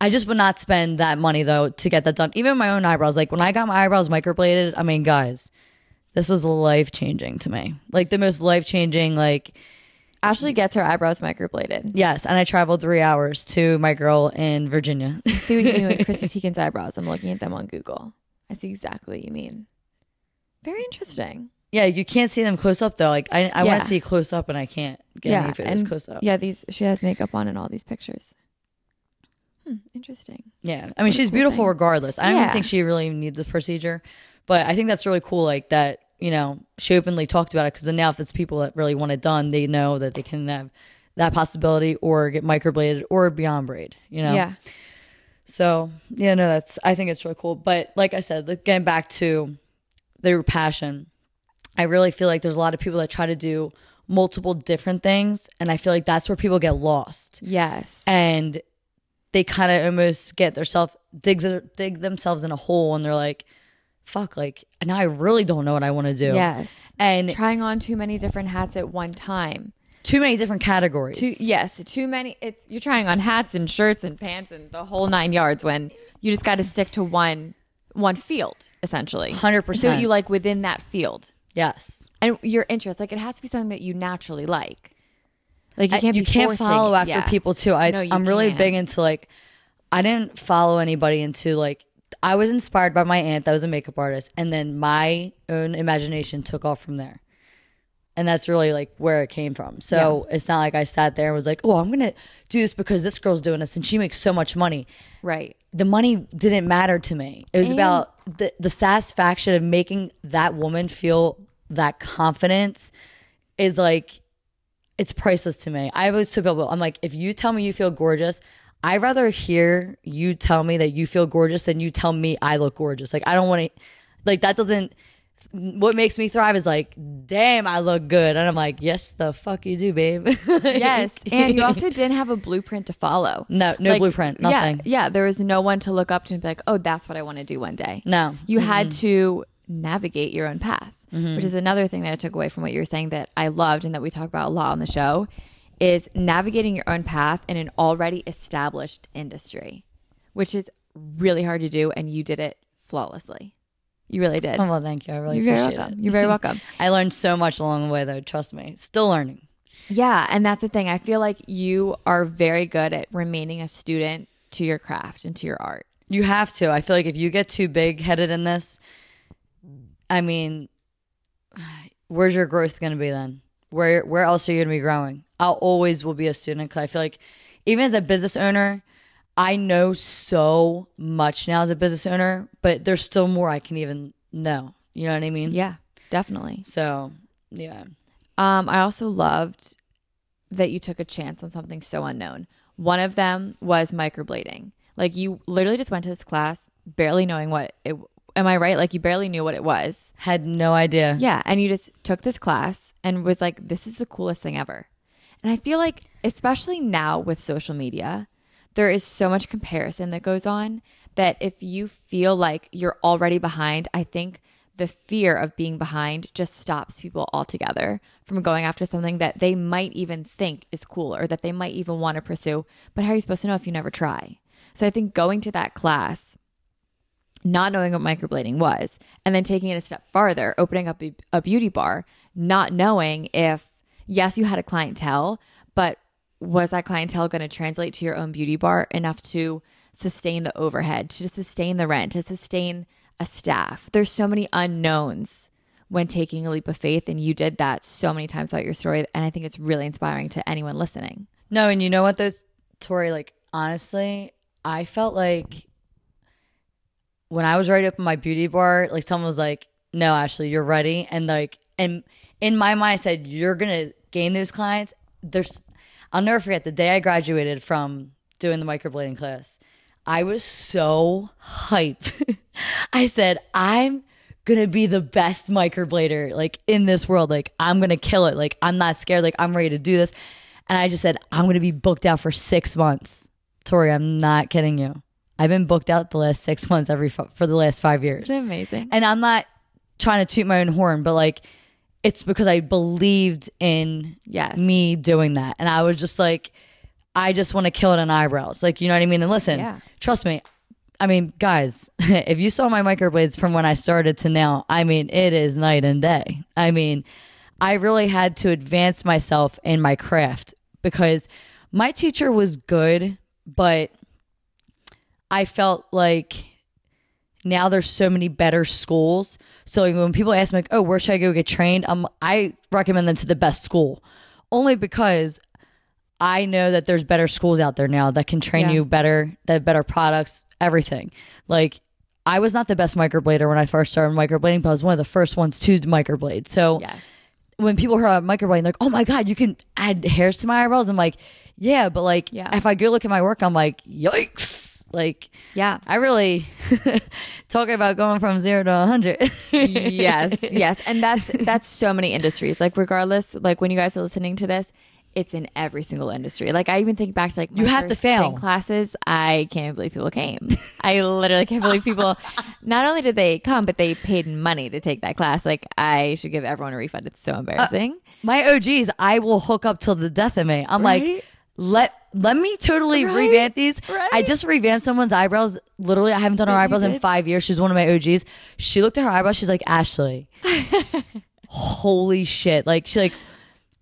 I just would not spend that money though to get that done. Even my own eyebrows. Like when I got my eyebrows microbladed, I mean, guys, this was life changing to me. Like the most life changing. Like Ashley gets her eyebrows microbladed. yes, and I traveled three hours to my girl in Virginia. See what you mean with Chrissy Teigen's eyebrows. I'm looking at them on Google. I see exactly what you mean. Very interesting. yeah, you can't see them close up though. Like I, I want to see close up, and I can't yeah, and close up. yeah, these she has makeup on in all these pictures. Hmm, interesting. Yeah. I mean, she's cool beautiful thing. regardless. I don't Yeah. think she really need the procedure, but I think that's really cool. Like that, you know, she openly talked about it because now if it's people that really want it done, they know that they can have that possibility or get microbladed or beyond braid, you know? Yeah. So, yeah, no, that's, I think it's really cool. But like I said, like, getting back to their passion, I really feel like there's a lot of people that try to do multiple different things. And I feel like that's where people get lost Yes. and they kind of almost get themselves digs dig themselves in a hole and they're like fuck like now i really don't know what i want to do Yes. and Trying on too many different hats at one time. too many different categories Too yes, too many. It's you're trying on hats and shirts and pants and the whole nine yards. When you just got to stick to one one field essentially. 100%. See what you like within that field yes and your interest. Like it has to be something that you naturally like. Like you can't. you be can't forcing- follow after yeah. people too i No, you i'm really can't. big into like i didn't follow anybody into like i was inspired by my aunt that was a makeup artist and then my own imagination took off from there and that's really like where it came from so it's not like i sat there and was like oh i'm gonna do this because this girl's doing this and she makes so much money Right. the money didn't matter to me. It was And- about the the satisfaction of making that woman feel that confidence is like it's priceless to me. I always tell people, I'm like, if you tell me you feel gorgeous, I'd rather hear you tell me that you feel gorgeous than you tell me I look gorgeous. Like I don't want to like that doesn't what makes me thrive is like, damn, I look good. And I'm like, yes, the fuck you do, babe. Yes, and you also didn't have a blueprint to follow. No, no blueprint, nothing. Yeah, yeah, there was no one to look up to and be like, "Oh, that's what I want to do one day." No. you had to navigate your own path, mm-hmm. which is another thing that I took away from what you were saying that I loved and that we talk about a lot on the show is navigating your own path in an already established industry, which is really hard to do, and you did it flawlessly. You really did. Oh, well, thank you. I really You're very appreciate welcome. it. You're very welcome. I learned so much along the way, though. Trust me. Still learning. Yeah, and that's the thing. I feel like you are very good at remaining a student to your craft and to your art. You have to. I feel like if you get too big headed in this, I mean, where's your growth going to be then? Where where else are you going to be growing? I'll always will be a student because I feel like even as a business owner, I know so much now as a business owner, but there's still more I can even know. You know what I mean? Yeah, definitely. So yeah. Um, I also loved that you took a chance on something so unknown. One of them was microblading. Like you literally just went to this class barely knowing what it am I right? Like you barely knew what it was. Had no idea. Yeah, and you just took this class and was like this is the coolest thing ever. And I feel like especially now with social media, there is so much comparison that goes on that if you feel like you're already behind, I think the fear of being behind just stops people altogether from going after something that they might even think is cool or that they might even want to pursue. But how are you supposed to know if you never try? So I think going to that class, not knowing what microblading was, and then taking it a step farther, opening up a, beauty bar, not knowing if, yes, you had a clientele, but was that clientele going to translate to your own beauty bar enough to sustain the overhead, to sustain the rent, to sustain a staff? There's so many unknowns when taking a leap of faith, and you did that so many times throughout your story. And I think it's really inspiring to anyone listening. No, and you know what, though, Tori? Like honestly, I felt like when I was ready to open my beauty bar, like someone was like, "No, Ashley, you're ready," and like, and in my mind, I said, "You're gonna gain those clients." There's, I'll never forget the day I graduated from doing the microblading class. I was so hype. I said, "I'm." gonna be the best microblader like in this world like i'm gonna kill it like i'm not scared like i'm ready to do this and i just said i'm gonna be booked out for six months tori i'm not kidding you i've been booked out the last six months every f- for the last five years It's amazing. and i'm not trying to toot my own horn but like it's because i believed in Yes. me doing that and i was just like i just want to kill it on eyebrows like you know what i mean and listen Yeah. trust me I mean, guys, if you saw my microblades from when I started to now, I mean, it is night and day. I mean, I really had to advance myself in my craft because my teacher was good, but I felt like now there's so many better schools. So when people ask me, like, "Oh, where should I go get trained?" Um, I recommend them to the best school, only because I know that there's better schools out there now that can train Yeah. you better, that have better products, everything. Like I was not the best microblader when I first started microblading, but I was one of the first ones to microblade. So Yes. when people heard about microblading, like, oh my God, you can add hairs to my eyebrows. I'm like, yeah, but like Yeah. if I go look at my work, I'm like, yikes. Like Yeah. I really talk about going from zero to a hundred. yes, yes, and that's that's so many industries. Like regardless, like when you guys are listening to this, it's in every single industry. Like I even think back to like You have to fail. classes. I can't believe people came. I literally can't believe people. Not only did they come, but they paid money to take that class. Like I should give everyone a refund. It's so uh, embarrassing. my OGs, I will hook up till the death of me. I'm Right? like, let let me totally Right? revamp these. Right? I just revamped someone's eyebrows. Literally, I haven't done her eyebrows in five years. She's one of my OGs. She looked at her eyebrows. She's like, Ashley, holy shit! Like she like.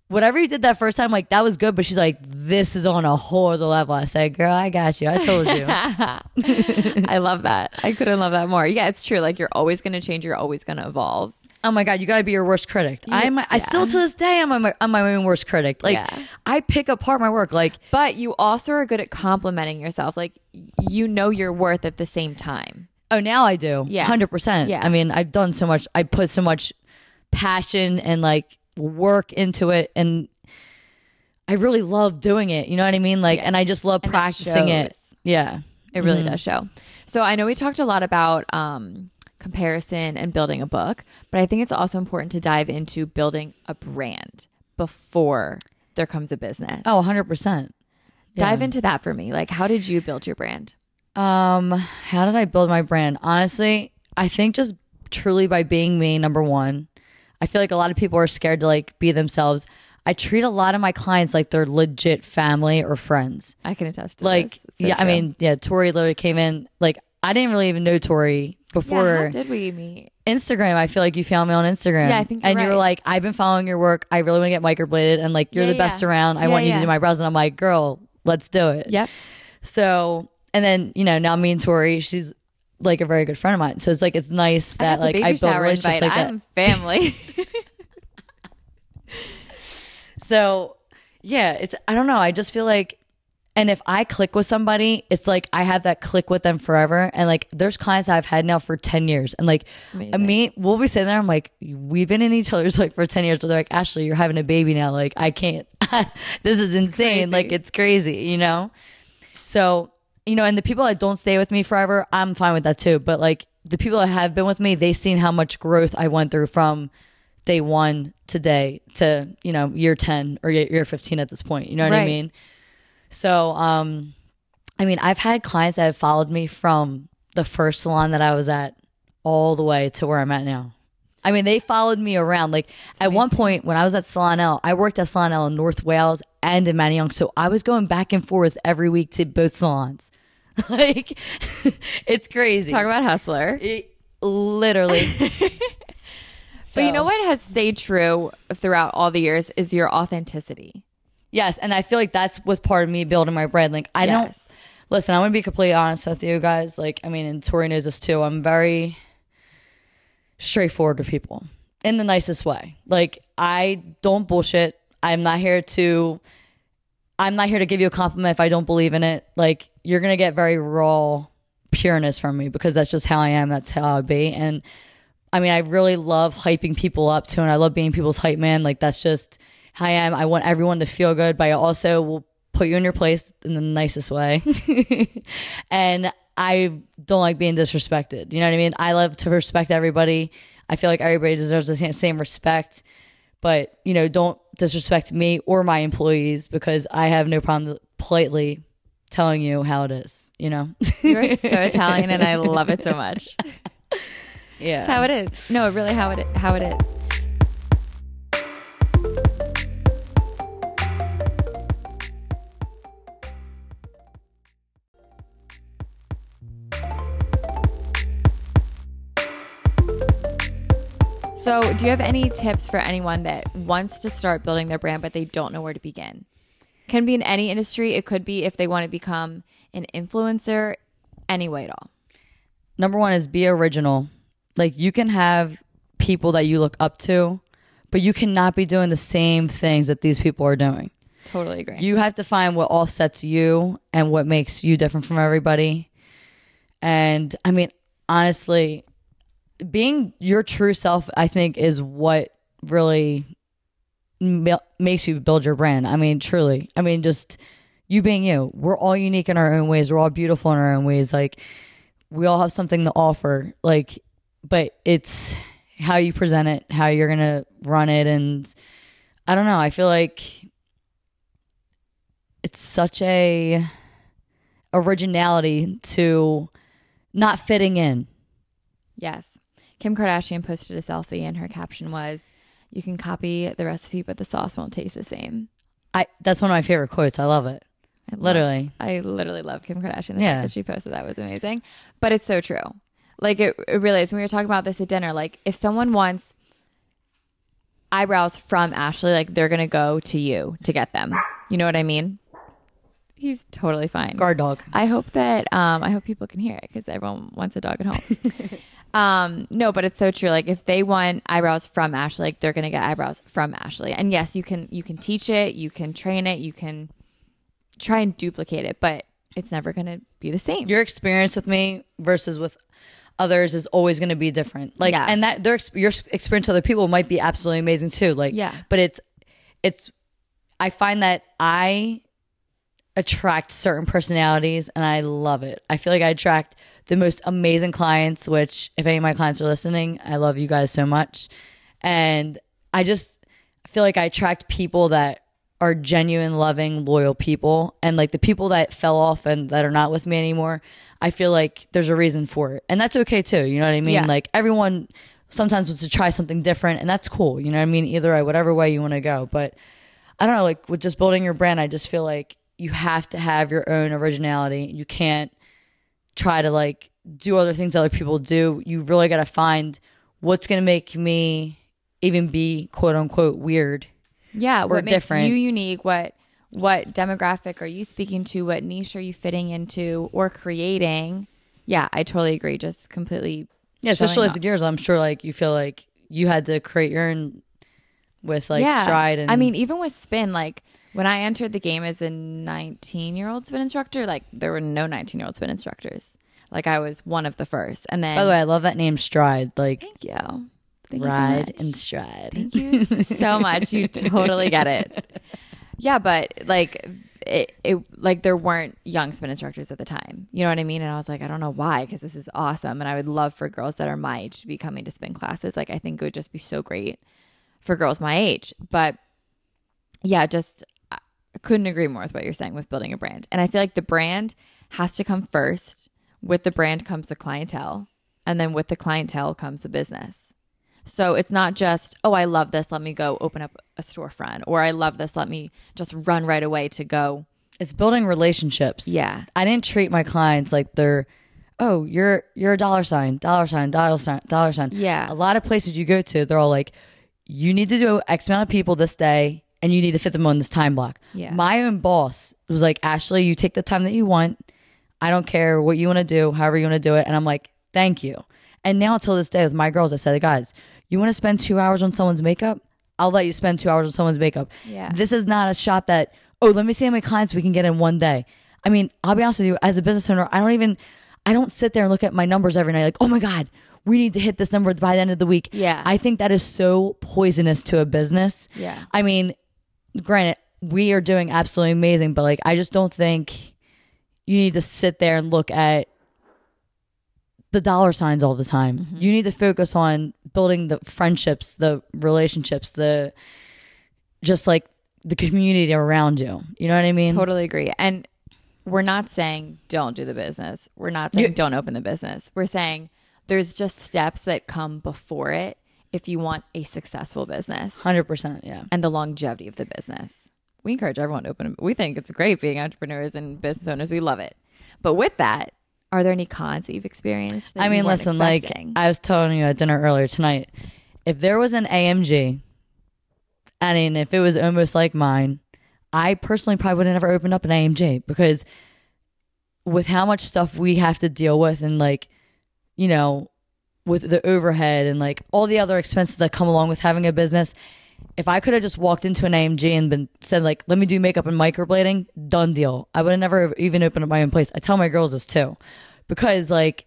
Whatever you did that first time, like that was good, but she's like, "This is on a whole other level." I said, "Girl, I got you. I told you." I love that. I couldn't love that more. Yeah, it's true. Like you're always going to change. You're always going to evolve. Oh my god, you gotta be your worst critic. I'm I still to this day I'm my, I'm my own worst critic. Like Yeah. I pick apart my work. Like But you also are good at complimenting yourself. Like you know your worth at the same time. oh now I do. Yeah. hundred percent. Yeah. I mean I've done so much. I put so much passion and like work into it, and I really love doing it. You know what I mean? Like, Yeah. and I just love And practicing it. Yeah. It really does show. So I know we talked a lot about um, comparison and building a book, but I think it's also important to dive into building a brand before there comes a business. Oh, 100 percent. dive into that for me. Like, how did you build your brand? Um, how did I build my brand? Honestly, I think just truly by being me, number one. I feel like a lot of people are scared to like be themselves. I treat a lot of my clients like they're legit family or friends. I can attest to Like, so yeah, I mean, yeah, Tori literally came in. Like, I didn't really even know Tori before yeah, how did we meet? Instagram. I feel like you found me on Instagram. Yeah, I think you're and you were like, I've been following your work. I really want to get microbladed, and like you're Yeah, the best yeah. around. I want you to do my brows, and I'm like, girl, let's do it. Yep. So, and then you know now me and Tori, she's like a very good friend of mine. So it's like it's nice that the like I built relationships invite. like that. I'm family. So yeah, it's I don't know. I just feel like and if I click with somebody, it's like I have that click with them forever. And like there's clients I've had now for 10 years. And like I uh, mean, we'll be sitting there, I'm like, we've been in each other's like for 10 years. So they're like, Ashley, you're having a baby now. Like I can't this is insane. Like it's crazy, you know? So, you know, and the people that don't stay with me forever, I'm fine with that too. But like the people that have been with me, they've seen how much growth I went through from day one to day to, you know, year 10 or year year 15 at this point. You know what I mean? So, um, I mean, I've had clients that have followed me from the first salon that I was at all the way to where I'm at now. I mean, they followed me around. Like at one point when I was at Salon L, I worked at Salon L in North Wales and in Manayunk. So I was going back and forth every week to both salons. like it's crazy. Talk about hustler. It- literally. But you know what has stayed true throughout all the years is your authenticity. Yes, and I feel like that's with part of me building my brand. Like I don't listen. I'm gonna be completely honest with you guys. Like I mean, and Tori knows this too. I'm very straightforward to people in the nicest way. Like I don't bullshit. I'm not here to. I'm not here to give you a compliment if I don't believe in it. Like you're gonna get very raw pureness from me because that's just how I am. That's how I be. And I mean, I really love hyping people up too, and I love being people's hype man. Like that's just I am. I want everyone to feel good, but I also will put you in your place in the nicest way. and I don't like being disrespected. You know what I mean? I love to respect everybody. I feel like everybody deserves the same- respect, but you know, don't disrespect me or my employees because I have no problem politely telling you how it is. You know? You're so Italian, and I love it so much. yeah. It's how it is. No, really, how it how it is. So, do you have any tips for anyone that wants to start building their brand but they don't know where to begin? Can be in any industry. It could be if they want to become an influencer, any way at all. number one is be original. Like you can have people that you look up to, but you cannot be doing the same things that these people are doing. Totally agree. You have to find what offsets you and what makes you different from everybody. And I mean, honestly, being your true self, I think, is what really ma- makes you build your brand. I mean, truly. I mean, just you being you. We're all unique in our own ways. We're all beautiful in our own ways. Like, we all have something to offer. Like, but it's how you present it, how you're going to run it. And I don't know. I feel like it's such a originality to not fitting in. Yes. Kim Kardashian posted a selfie and her caption was, You can copy the recipe, but the sauce won't taste the same. I that's one of my favorite quotes. I love it. I love- Literally. I literally love Kim Kardashian. The Yeah. fact that she posted that was amazing. But it's so true. Like it, it really is. When we were talking about this at dinner, like if someone wants eyebrows from Ashley, like they're gonna go to you to get them. You know what I mean? He's totally fine. Guard dog. I hope that um, I hope people can hear it because everyone wants a dog at home. um, no, but it's so true. Like if they want eyebrows from Ashley, like they're gonna get eyebrows from Ashley. And yes, you can you can teach it, you can train it, you can try and duplicate it, but it's never gonna be the same. Your experience with me versus with others is always going to be different. Like, Yeah. and that their your experience with other people might be absolutely amazing too. Like, Yeah. But it's it's I find that I attract certain personalities and I love it. I feel like I attract the most amazing clients, which if any of my clients are listening, I love you guys so much. And I just feel like I attract people that are genuine, loving, loyal people. And like the people that fell off and that are not with me anymore, I feel like there's a reason for it. And that's okay too. You know what I mean? Yeah. Like everyone sometimes wants to try something different and that's cool. You know what I mean? Either way, whatever way you want to go. But I don't know, like with just building your brand, I just feel like you have to have your own originality. You can't try to like do other things other people do. You really got to find what's going to make me even be quote unquote weird. Yeah, or what makes you unique? What what demographic are you speaking to? What niche are you fitting into or creating? Yeah, I totally agree. Just completely. Yeah, especially with the years, I'm sure like you feel like you had to create your own with like stride and I mean, even with spin, like when I entered the game as a 19 year old spin instructor, like there were no 19 year old spin instructors. Like I was one of the first. And then, by the way, I love that name stride. Like thank you. Thank ride you so and stride. Thank you so much. You totally get it. Yeah, but like it, it like there weren't young spin instructors at the time. You know what I mean? And I was like, I don't know why, because this is awesome, and I would love for girls that are my age to be coming to spin classes. Like I think it would just be so great for girls my age. But yeah, just I couldn't agree more with what you're saying with building a brand. And I feel like the brand has to come first. With the brand comes the clientele, and then with the clientele comes the business. So it's not just, oh, I love this, let me go open up a storefront, or I love this, let me just run right away to go. It's building relationships. Yeah. I didn't treat my clients like they're, oh, you're you're a dollar sign, dollar sign, dollar sign, dollar sign. Yeah. A lot of places you go to, they're all like, you need to do X amount of people this day, and you need to fit them on this time block. Yeah. My own boss was like, Ashley, you take the time that you want. I don't care what you want to do, however you want to do it. And I'm like, thank you. And now till this day with my girls, I said, guys, you want to spend two hours on someone's makeup? I'll let you spend two hours on someone's makeup. Yeah. This is not a shop that, oh, let me see how many clients we can get in one day. I mean, I'll be honest with you, as a business owner, I don't even, I don't sit there and look at my numbers every night like, oh my God, we need to hit this number by the end of the week. Yeah. I think that is so poisonous to a business. Yeah. I mean, granted, we are doing absolutely amazing, but like, I just don't think you need to sit there and look at the dollar signs all the time. Mm-hmm. You need to focus on building the friendships, the relationships, the just like the community around you. You know what I mean? Totally agree. And we're not saying don't do the business. We're not saying You- don't open the business. We're saying there's just steps that come before it if you want a successful business 100%. Yeah. and the longevity of the business. We encourage everyone to open. We think it's great being entrepreneurs and business owners. We love it. But with that, are there any cons that you've experienced? That I mean, listen, expecting? like I was telling you at dinner earlier tonight, if there was an AMG, I mean, if it was almost like mine, I personally probably would have never opened up an AMG because with how much stuff we have to deal with and like, you know, with the overhead and like all the other expenses that come along with having a business, if I could have just walked into an AMG and been said like, let me do makeup and microblading, done deal. I would have never even opened up my own place. I tell my girls this too, because like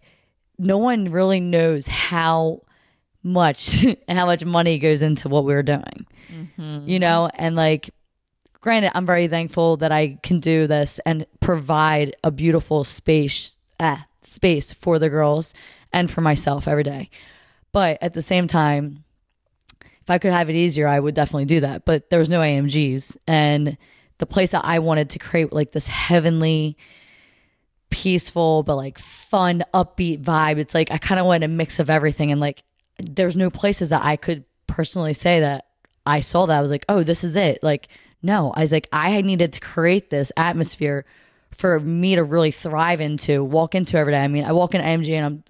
no one really knows how much and how much money goes into what we're doing, you know, and like. Granted, I'm very thankful that I can do this and provide a beautiful space, ah, space for the girls and for myself every day. But at the same time, if I could have it easier, I would definitely do that. But there was no AMGs. And the place that I wanted to create like this heavenly, peaceful, but like fun, upbeat vibe. It's like I kind of wanted a mix of everything. And like there's no places that I could personally say that I saw that. I was like, oh, this is it. Like, no. I was like, I needed to create this atmosphere for me to really thrive into, walk into every day. I mean, I walk in AMG and I'm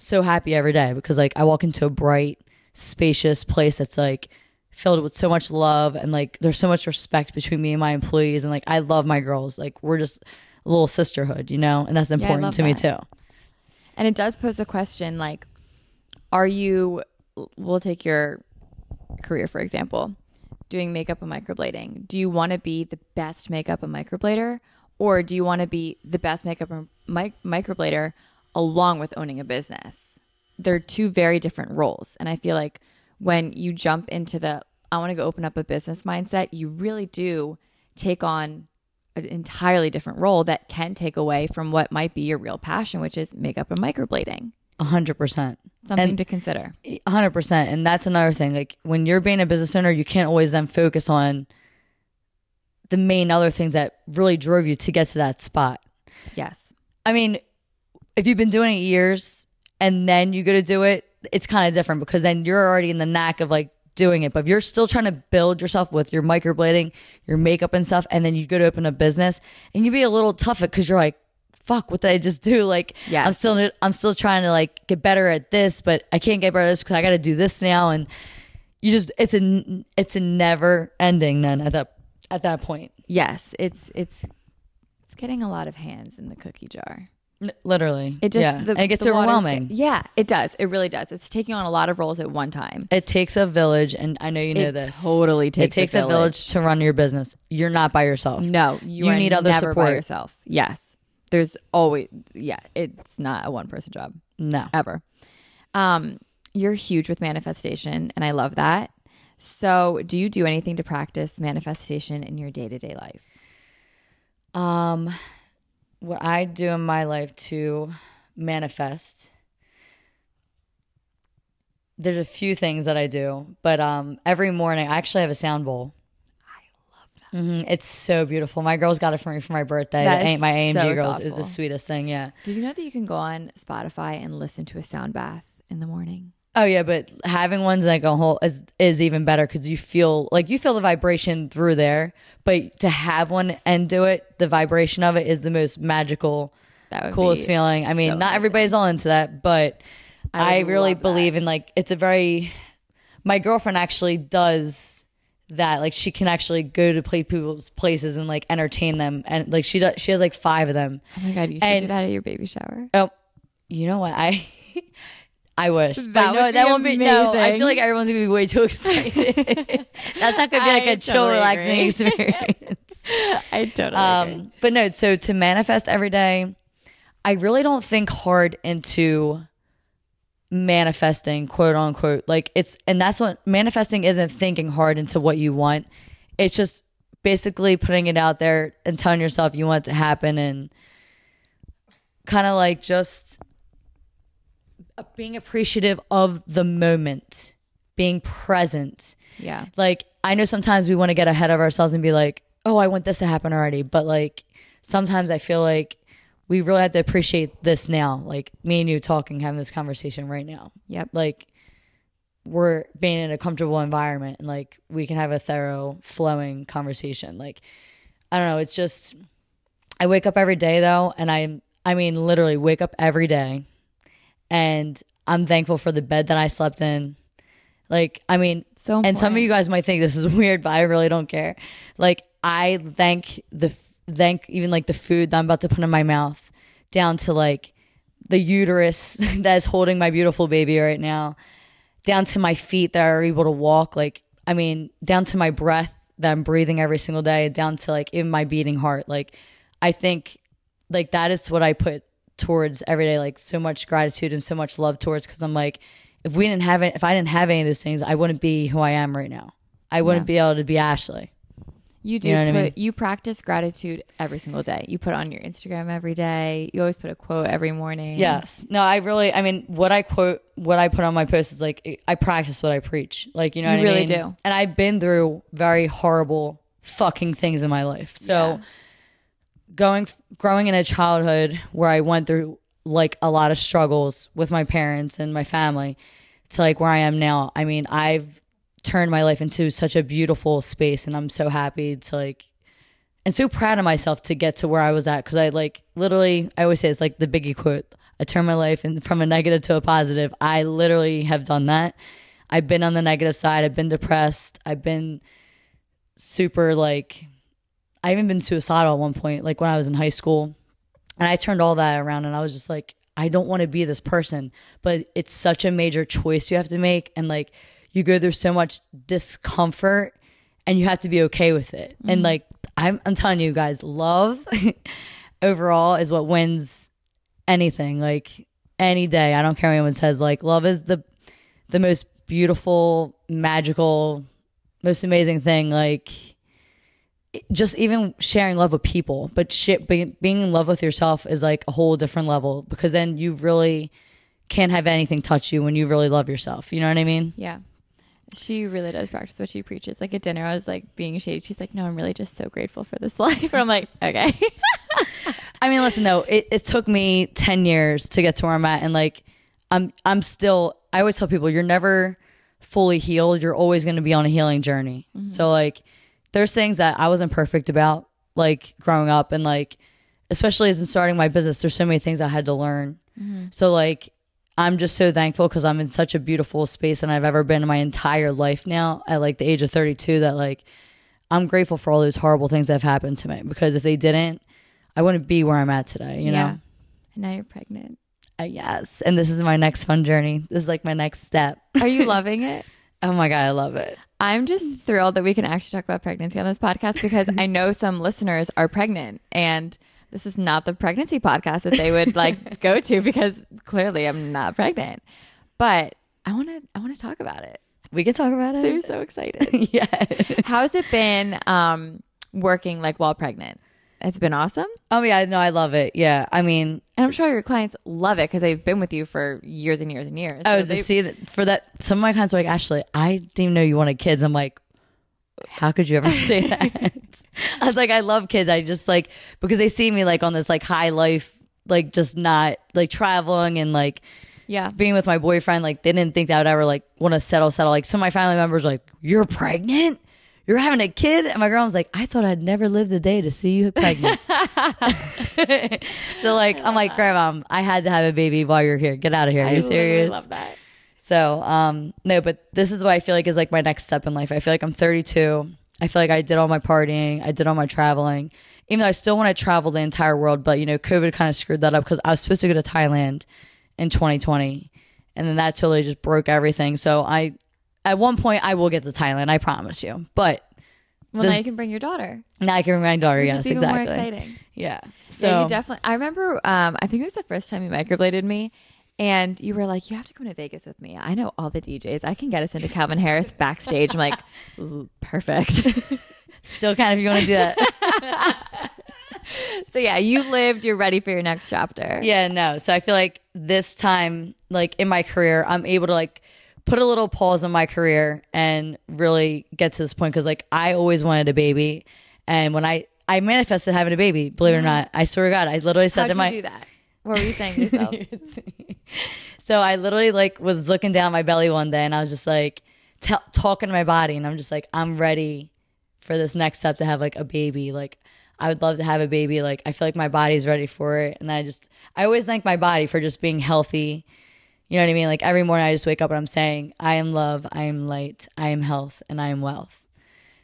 so happy every day because like I walk into a bright, spacious place that's like filled with so much love and like there's so much respect between me and my employees and like I love my girls. Like we're just a little sisterhood, you know, and that's important love to me too. And it does pose a question like, are you, we'll take your career, for example, doing makeup and microblading. Do you want to be the best makeup and microblader? Or do you want to be the best makeup and mic- microblader along with owning a business? They're two very different roles. And I feel like when you jump into the, I want to go open up a business mindset, you really do take on an entirely different role that can take away from what might be your real passion, which is makeup and microblading. A hundred percent. Something And- to consider. A hundred percent. And that's another thing. Like when you're being a business owner, you can't always then focus on the main other things that really drove you to get to that spot. Yes. I mean, if you've been doing it years and then you go to do it, it's kind of different because then you're already in the knack of like doing it. But if you're still trying to build yourself with your microblading, your makeup and stuff, and then you go to open a business and you be a little tough because you're like, fuck, what did I just do? Like, Yes. I'm still, I'm still trying to like get better at this, but I can't get better at this because I got to do this now. And you just, it's a, it's a never ending then at that, at that point. Yes, it's it's it's getting a lot of hands in the cookie jar. Literally. It just yeah. the, it gets overwhelming. Yeah, it does. It really does. It's taking on a lot of roles at one time. It takes a village, and I know you know It this. totally takes it takes a a village to run your business. You're not by yourself. No, you, You need other never by support. yourself. Yes, there's always yeah. It's not a one person job No. ever. Um, you're huge with manifestation, and I love that. So, do you do anything to practice manifestation in your day to day life? Um, what I do in my life to manifest. There's a few things that I do, but um, every morning I actually have a sound bowl. I love that. hmm It's so beautiful. My girls got it for me for my birthday. That is my AMG so girls is the sweetest thing. Yeah. Did you know that you can go on Spotify and listen to a sound bath in the morning? Oh yeah, but having ones like a whole is is even better because you feel like you feel the vibration through there. But to have one and do it, the vibration of it is the most magical, That would coolest be feeling. I mean, so not everybody's all into that, but I I, would really love that. believe in like it's a very. My girlfriend actually does that. Like she can actually go to play people's places and like entertain them, and like she does. She has like five of them. Oh my god, you should And- do that at your baby shower. Oh, you know what? I I wish. That but no, that won't be no. I feel like everyone's gonna be way too excited. That's not gonna be like I a chill, relaxing agree. experience. I totally agree. um, but no, so to manifest every day, I really don't think hard into manifesting, quote unquote. Like it's and that's what manifesting isn't thinking hard into what you want. It's just basically putting it out there and telling yourself you want it to happen and kind of like just being appreciative of the moment, being present. Yeah. Like I know sometimes we want to get ahead of ourselves and be like, "Oh, I want this to happen already." But like sometimes I feel like we really have to appreciate this now. Like me and you talking, having this conversation right now. Yep. Like we're being in a comfortable environment and like we can have a thorough flowing conversation. Like I don't know, it's just I wake up every day though and I I mean literally wake up every day and I'm thankful for the bed that I slept in. Like I mean So and some of you guys might think this is weird, but I really don't care. Like I thank the thank even like the food that I'm about to put in my mouth, down to like the uterus that is holding my beautiful baby right now, down to my feet that are able to walk. Like I mean, down to my breath that I'm breathing every single day, down to like even my beating heart. Like I think like that is what I put towards every day. Like so much gratitude and so much love towards because I'm like if we didn't have it, if I didn't have any of those things, I wouldn't be who I am right now. I wouldn't be able to be Ashley. You do You know put I mean? you practice gratitude every single day. You put on your Instagram every day. You always put a quote every morning. Yes. No, I really, I mean, what I quote, what I put on my post is like, I practice what I preach. Like, you know You what I really mean? do. And I've been through very horrible fucking things in my life. So Yeah. Going, growing in a childhood where I went through like a lot of struggles with my parents and my family to like where I am now. I mean, I've turned my life into such a beautiful space and I'm so happy to like and so proud of myself to get to where I was at because I like literally I always say it's like the biggie quote. I turn my life in, from a negative to a positive. I literally have done that. I've been on the negative side. I've been depressed. I've been super like I even been suicidal at one point, like when I was in high school. And I turned all that around and I was just like, I don't want to be this person. But it's such a major choice you have to make. And like you go through so much discomfort and you have to be okay with it. And mm-hmm. like I'm I'm telling you guys, love overall is what wins anything. Like any day. I don't care what anyone says. Like love is the the most beautiful, magical, most amazing thing. Like just even sharing love with people, but shit, being, being in love with yourself is like a whole different level because then you really can't have anything touch you when you really love yourself. You know what I mean? Yeah. She really does practice what she preaches. Like at dinner, I was like being shady. She's like, "No, I'm really just so grateful for this life." And I'm like, "Okay." I mean, listen though, it, it took me ten years to get to where I'm at, and like, I'm I'm still. I always tell people, you're never fully healed. You're always going to be on a healing journey. Mm-hmm. So like, there's things that I wasn't perfect about, like growing up, and like especially as in starting my business, there's so many things I had to learn. So like I'm just so thankful because I'm in such a beautiful space and I've ever been in my entire life now at like the age of 32 that like I'm grateful for all those horrible things that have happened to me because if they didn't, I wouldn't be where I'm at today, you yeah. know? And now you're pregnant. Uh, yes. And this is my next fun journey. This is like my next step. Are you loving it? Oh my God, I love it. I'm just thrilled that we can actually talk about pregnancy on this podcast because I know some listeners are pregnant and this is not the pregnancy podcast that they would like go to because clearly I'm not pregnant. But I want to I want to talk about it. We can talk about So I'm it. so excited. yeah. How's it been um working like while pregnant? It's been awesome. Oh yeah, no, I love it. Yeah. I mean, And I'm sure your clients love it because they've been with you for years and years and years. oh, So to they- see that for that, some of my clients are like, Ashley, I didn't even know you wanted kids. I'm like, how could you ever say that? I was like, I love kids. I just like because they see me like on this like high life, like just not like traveling and like yeah. being with my boyfriend. Like they didn't think that I would ever like want to settle, settle. Like some of my family members like, you're pregnant. You're having a kid, and my grandma was like, "I thought I'd never lived a day to see you pregnant." so, like, I'm like, "Grandma, I had to have a baby while you're here. Get out of here. Are you serious?" I love that. So, um, no, but this is what I feel like is like my next step in life. I feel like I'm 32. I feel like I did all my partying, I did all my traveling, even though I still want to travel the entire world. But you know, COVID kind of screwed that up because I was supposed to go to Thailand in 2020, and then that totally just broke everything. So I, at one point, I will get to Thailand. I promise you. But Well, This- now you can bring your daughter. now I can bring my daughter. Which yes, even exactly. more exciting. Yeah. So yeah, you definitely. I remember. Um, I think it was the first time you microbladed me, and you were like, "You have to come to Vegas with me. I know all the DJs. I can get us into Calvin Harris backstage." I'm like, "Perfect." still kind of if you want to do that. so yeah, you lived. You're ready for your next chapter. Yeah, no. So I feel like this time, like in my career, I'm able to like put a little pause on my career and really get to this point because like I always wanted a baby, and when I I manifested having a baby, believe it or not, I swear to God, I literally said How'd to my do that? What were you saying to yourself? so I literally like was looking down my belly one day and I was just like t- talking to my body and I'm just like I'm ready for this next step to have like a baby. Like I would love to have a baby. Like I feel like my body's ready for it and I just I always thank my body for just being healthy. You know what I mean? Like every morning I just wake up and I'm saying I am love, I am light, I am health, and I am wealth.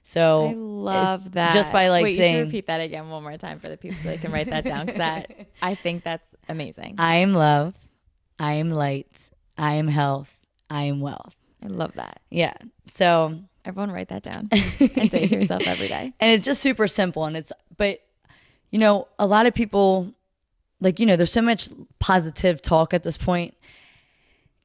So I love that. just by, like, Wait, you saying- should repeat that again one more time for the people so they can write that down because that I think that's amazing. I am love, I am light, I am health, I am wealth. I love that. Yeah. So Everyone write that down and say it to yourself every day. and it's just super simple and it's but you know a lot of people like you know there's so much positive talk at this point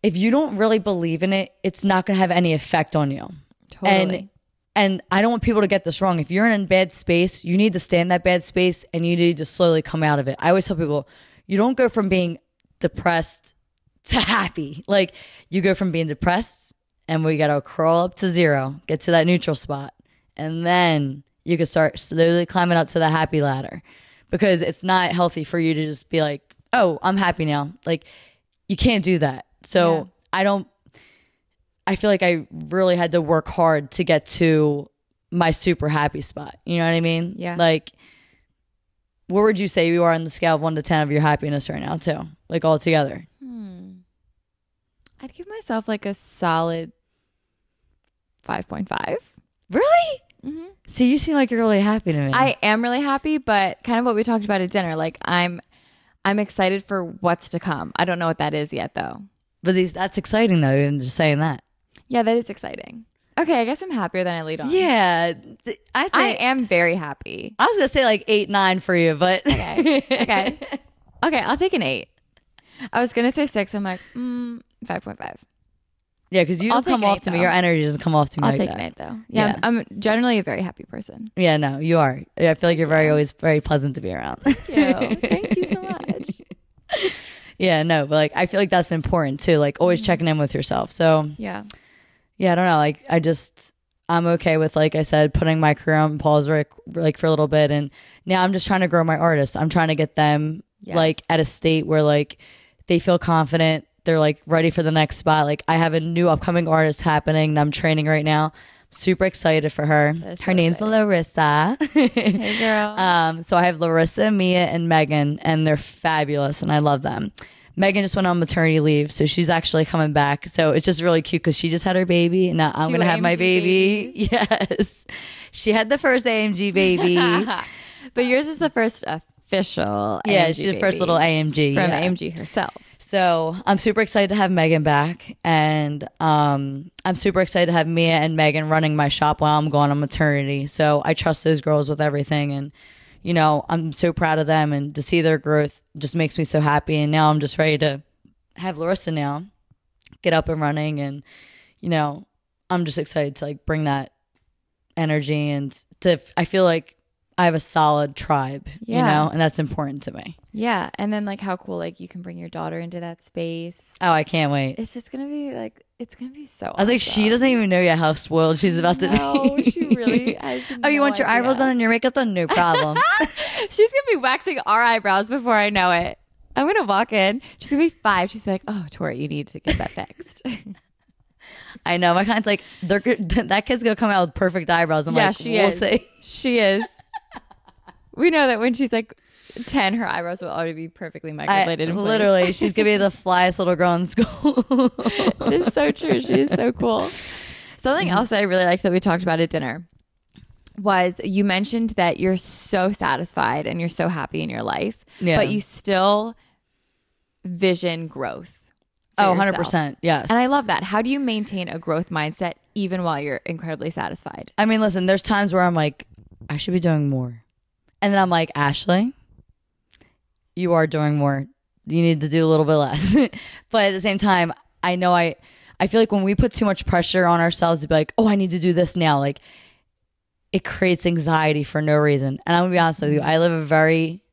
if you don't really believe in it it's not going to have any effect on you. Totally. and and i don't want people to get this wrong. If you're in a bad space you need to stay in that bad space and you need to slowly come out of it. I always tell people you don't go from being depressed to happy. Like you go from being depressed and we got to crawl up to zero get to that neutral spot and then you can start slowly climbing up to the happy ladder. Because it's not healthy for you to just be like oh i'm happy now. Like you can't do that so Yeah. i don't I feel like I really had to work hard to get to my super happy spot. You know what I mean? Yeah. Like, where would you say you are on the scale of one to 10 of your happiness right now, too? Like, all together? I'd give myself like a solid 5.5. Really? Mm-hmm. See, you seem like you're really happy to me. I am really happy, but kind of what we talked about at dinner. Like I'm, I'm excited for what's to come. I don't know what that is yet, though. But these, that's exciting, though, even just saying that. Yeah, that is exciting. Okay, I guess I'm happier than I lead on. Yeah. th- I think. I am very happy. I was going to say like eight, nine for you, but. Okay. Okay. okay, I'll take an eight. I was gonna say six. I'm like, mm, five point five. yeah, because you I'll don't come off eight, to me. though. Your energy doesn't come off to me I'll like take that. an eight though. Yeah, Yeah. I'm, I'm generally a very happy person. Yeah, no, you are. I feel like you're very always very pleasant to be around. Thank you. Thank you so much. Yeah, no, but like I feel like that's important too. Like always mm-hmm. checking in with yourself. So Yeah. yeah, I don't know. Like I just I'm okay with like I said, putting my career on pause like like for a little bit, and now I'm just trying to grow my artists. I'm trying to get them Yes. like at a state where like they feel confident. They're like ready for the next spot. Like I have a new upcoming artist happening that I'm training right now. Super excited for her. That is so her name's exciting. Larissa. Hey, girl. Um, so I have Larissa, Mia, and Megan, and they're fabulous, and I love them. Megan just went on maternity leave, so she's actually coming back. So it's just really cute because she just had her baby, and now I'm gonna have my baby. Yes, she had the first AMG baby. but yours is the first official. yeah, AMG she's the first little AMG from yeah. AMG herself. So I'm super excited to have Megan back, and um, I'm super excited to have Mia and Megan running my shop while I'm going on maternity. So I trust those girls with everything, and you know I'm so proud of them, and to see their growth just makes me so happy. And now I'm just ready to have Larissa now get up and running, and you know I'm just excited to like bring that energy and to I feel like I have a solid tribe, you know, and that's important to me. Yeah, and then like how cool like you can bring your daughter into that space. Oh, I can't wait. It's just gonna be like it's gonna be so. I was like, she doesn't even know yet how spoiled she's about to No, be. she really has oh, you no want your eyebrows done and your makeup done? No problem. She's gonna be waxing our eyebrows before I know it. I'm gonna walk in. She's gonna be five. She's gonna be like, "Oh, Tori, you need to get that fixed." I know. My client's like, they're that kid's gonna come out with perfect eyebrows. I'm yeah, like, she we'll is. see. She is. We know that when she's like ten, her eyebrows will already be perfectly microbladed. place. literally, she's gonna be the flyest little girl in school. it is so true. She is so cool. Something mm-hmm. else that I really liked that we talked about at dinner was you mentioned that you're so satisfied and you're so happy in your life, Yeah. but you still vision growth. oh, yourself. 100%. Yes. And I love that. How do you maintain a growth mindset even while you're incredibly satisfied? I mean, listen, there's times where I'm like, I should be doing more. And then I'm like, Ashley, you are doing more. You need to do a little bit less. but at the same time, I know I I feel like when we put too much pressure on ourselves to be like, oh, I need to do this now, like it creates anxiety for no reason. And I'm gonna be honest with you, I live a very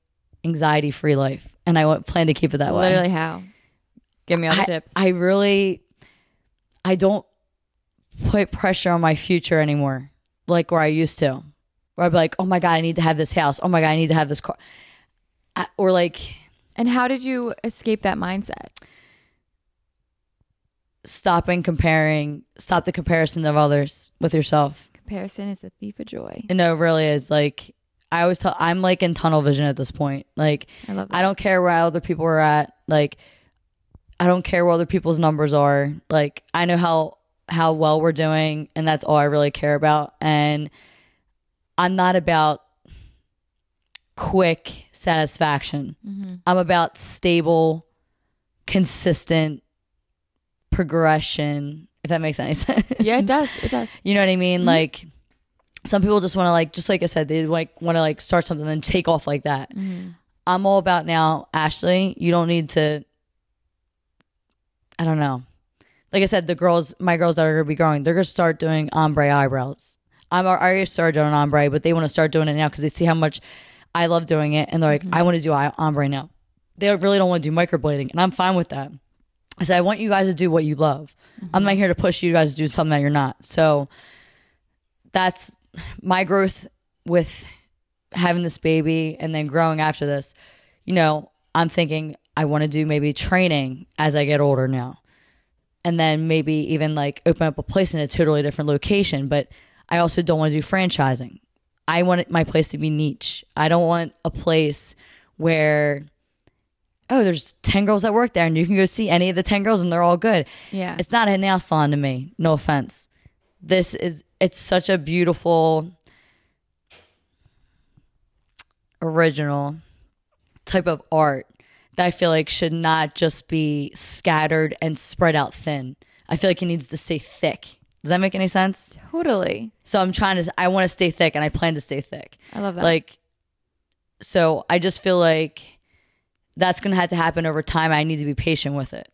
anxiety free life. And I plan to keep it that way. Literally, how? Give me all the I, tips. I really, I don't put pressure on my future anymore, like where I used to. Where I'd be like, oh my god, I need to have this house. Oh my god, I need to have this car. I, or like and how did you escape that mindset? stopping comparing, stop the comparison of others with yourself. Comparison is the thief of joy. And no, it really is like I always tell. I'm like in tunnel vision at this point. Like I love that. I don't care where other people are at. Like I don't care what other people's numbers are. Like I know how how well we're doing and that's all I really care about. And I'm not about quick satisfaction. Mm-hmm. I'm about stable, consistent progression, if that makes any sense. Yeah, it does. It does. You know what I mean? Like some people just want to like just like I said, they like want to like start something and take off like that. I'm all about now, Ashley, you don't need to I don't know. Like I said, the girls my girls that are gonna be growing, they're gonna start doing ombre eyebrows. I'm I already started doing ombre, but they want to start doing it now because they see how much I love doing it and they're like, mm-hmm. I want to do ombre now. They really don't want to do microblading, and I'm fine with that. I said, I want you guys to do what you love. I'm not mm-hmm. here to push you guys to do something that you're not. So that's my growth with having this baby and then growing after this. You know, I'm thinking I want to do maybe training as I get older now. And then maybe even like open up a place in a totally different location. But I also don't want to do franchising. I want my place to be niche. I don't want a place where oh, there's 10 girls that work there and you can go see any of the 10 girls and they're all good. Yeah. It's not a nail salon to me. No offense. This is it's such a beautiful original type of art that I feel like should not just be scattered and spread out thin. I feel like it needs to stay thick. Does that make any sense? totally. So I'm trying to I want to stay thick and I plan to stay thick. I love that. Like so I just feel like that's going to have to happen over time. I need to be patient with it.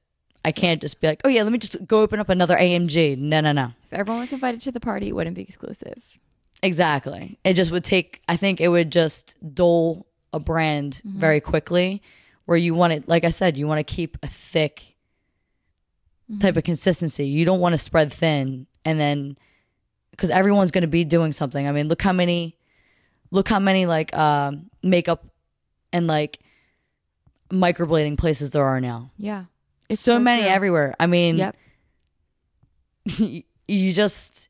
I can't just be like, "Oh yeah, let me just go open up another AMG." No, no, no. if everyone was invited to the party, it wouldn't be exclusive. Exactly. It just would take, I think it would just dole a brand mm-hmm. very quickly where you want it, like I said, you want to keep a thick type of consistency. You don't want to spread thin and then, because everyone's going to be doing something. I mean, look how many, look how many like um, makeup and like microblading places there are now. Yeah. it's so, many true. everywhere. I mean, Yep. you just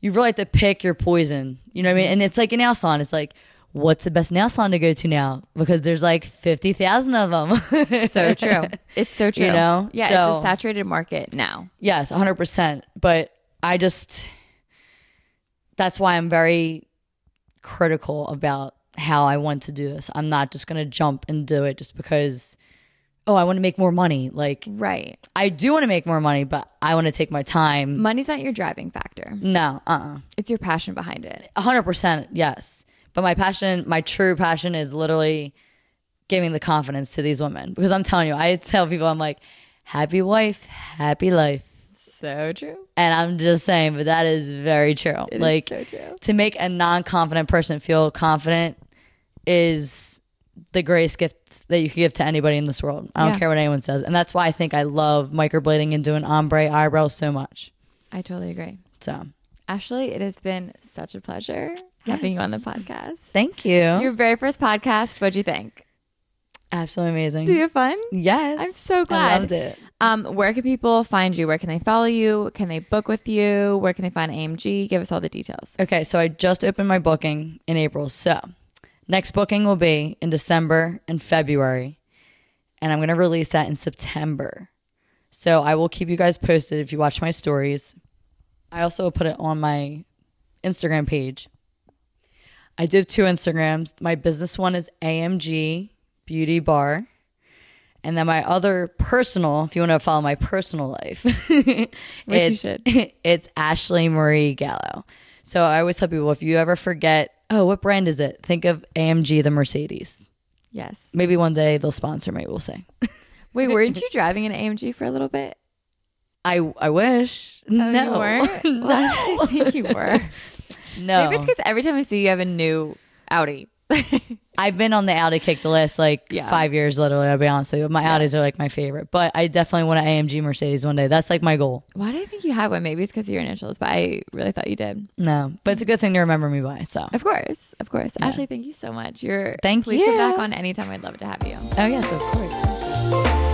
you really have to pick your poison. You know what I mean? And it's like a nail salon. It's like, what's the best nail salon to go to now? Because there's like 50,000 of them. So true. It's so true. You know? Yeah, So- it's a saturated market now. yes, 100%. But I just, that's why I'm very critical about how I want to do this. I'm not just going to jump and do it just because, oh, I want to make more money. Like, Right. I do want to make more money, but I want to take my time. Money's not your driving factor. No, uh uh It's your passion behind it. Hundred percent, yes. But my passion, my true passion is literally giving the confidence to these women. Because I'm telling you, I tell people, I'm like, happy wife, happy life. So true. And I'm just saying, but that is very true. like so true. to make a non-confident person feel confident is the greatest gift that you can give to anybody in this world. I don't Yeah. care what anyone says. And that's why I think I love microblading and doing ombre eyebrows so much. I totally agree. So Ashley, it has been such a pleasure having you on the podcast. thank you. Your very first podcast, what'd you think? absolutely amazing. Did you have fun? yes. I'm so glad. I loved it. Um, where can people find you? Where can they follow you? Can they book with you? Where can they find AMG? Give us all the details. Okay, so I just opened my booking in April. So next booking will be in December and February. And I'm going to release that in September. So I will keep you guys posted if you watch my stories. I also put it on my Instagram page. I do have two Instagrams. My business one is AMG Beauty Bar. And then my other personal, if you want to follow my personal life, you it's, should. it's Ashley Marie Gallo. So I always tell people if you ever forget, oh, what brand is it? Think of AMG, the Mercedes. Yes. Maybe one day they'll sponsor me. We'll say. Wait, weren't you driving an AMG for a little bit? I I wish. no, Oh, you weren't? no, I think you were. No. Maybe it's because every time I see you, you have a new Audi. I've been on the Audi kick the last like Yeah. five years, literally. I'll be honest with you. My Audis are like my favorite, but I definitely want an AMG Mercedes one day. That's like my goal. Why do I think you had one? Maybe it's because of your initials, but I really thought you did. No, but it's a good thing to remember me by. So, Of course, of course. Ashley, thank you so much. You're Thank please come you. back on anytime. I'd love to have you. oh yes, of course.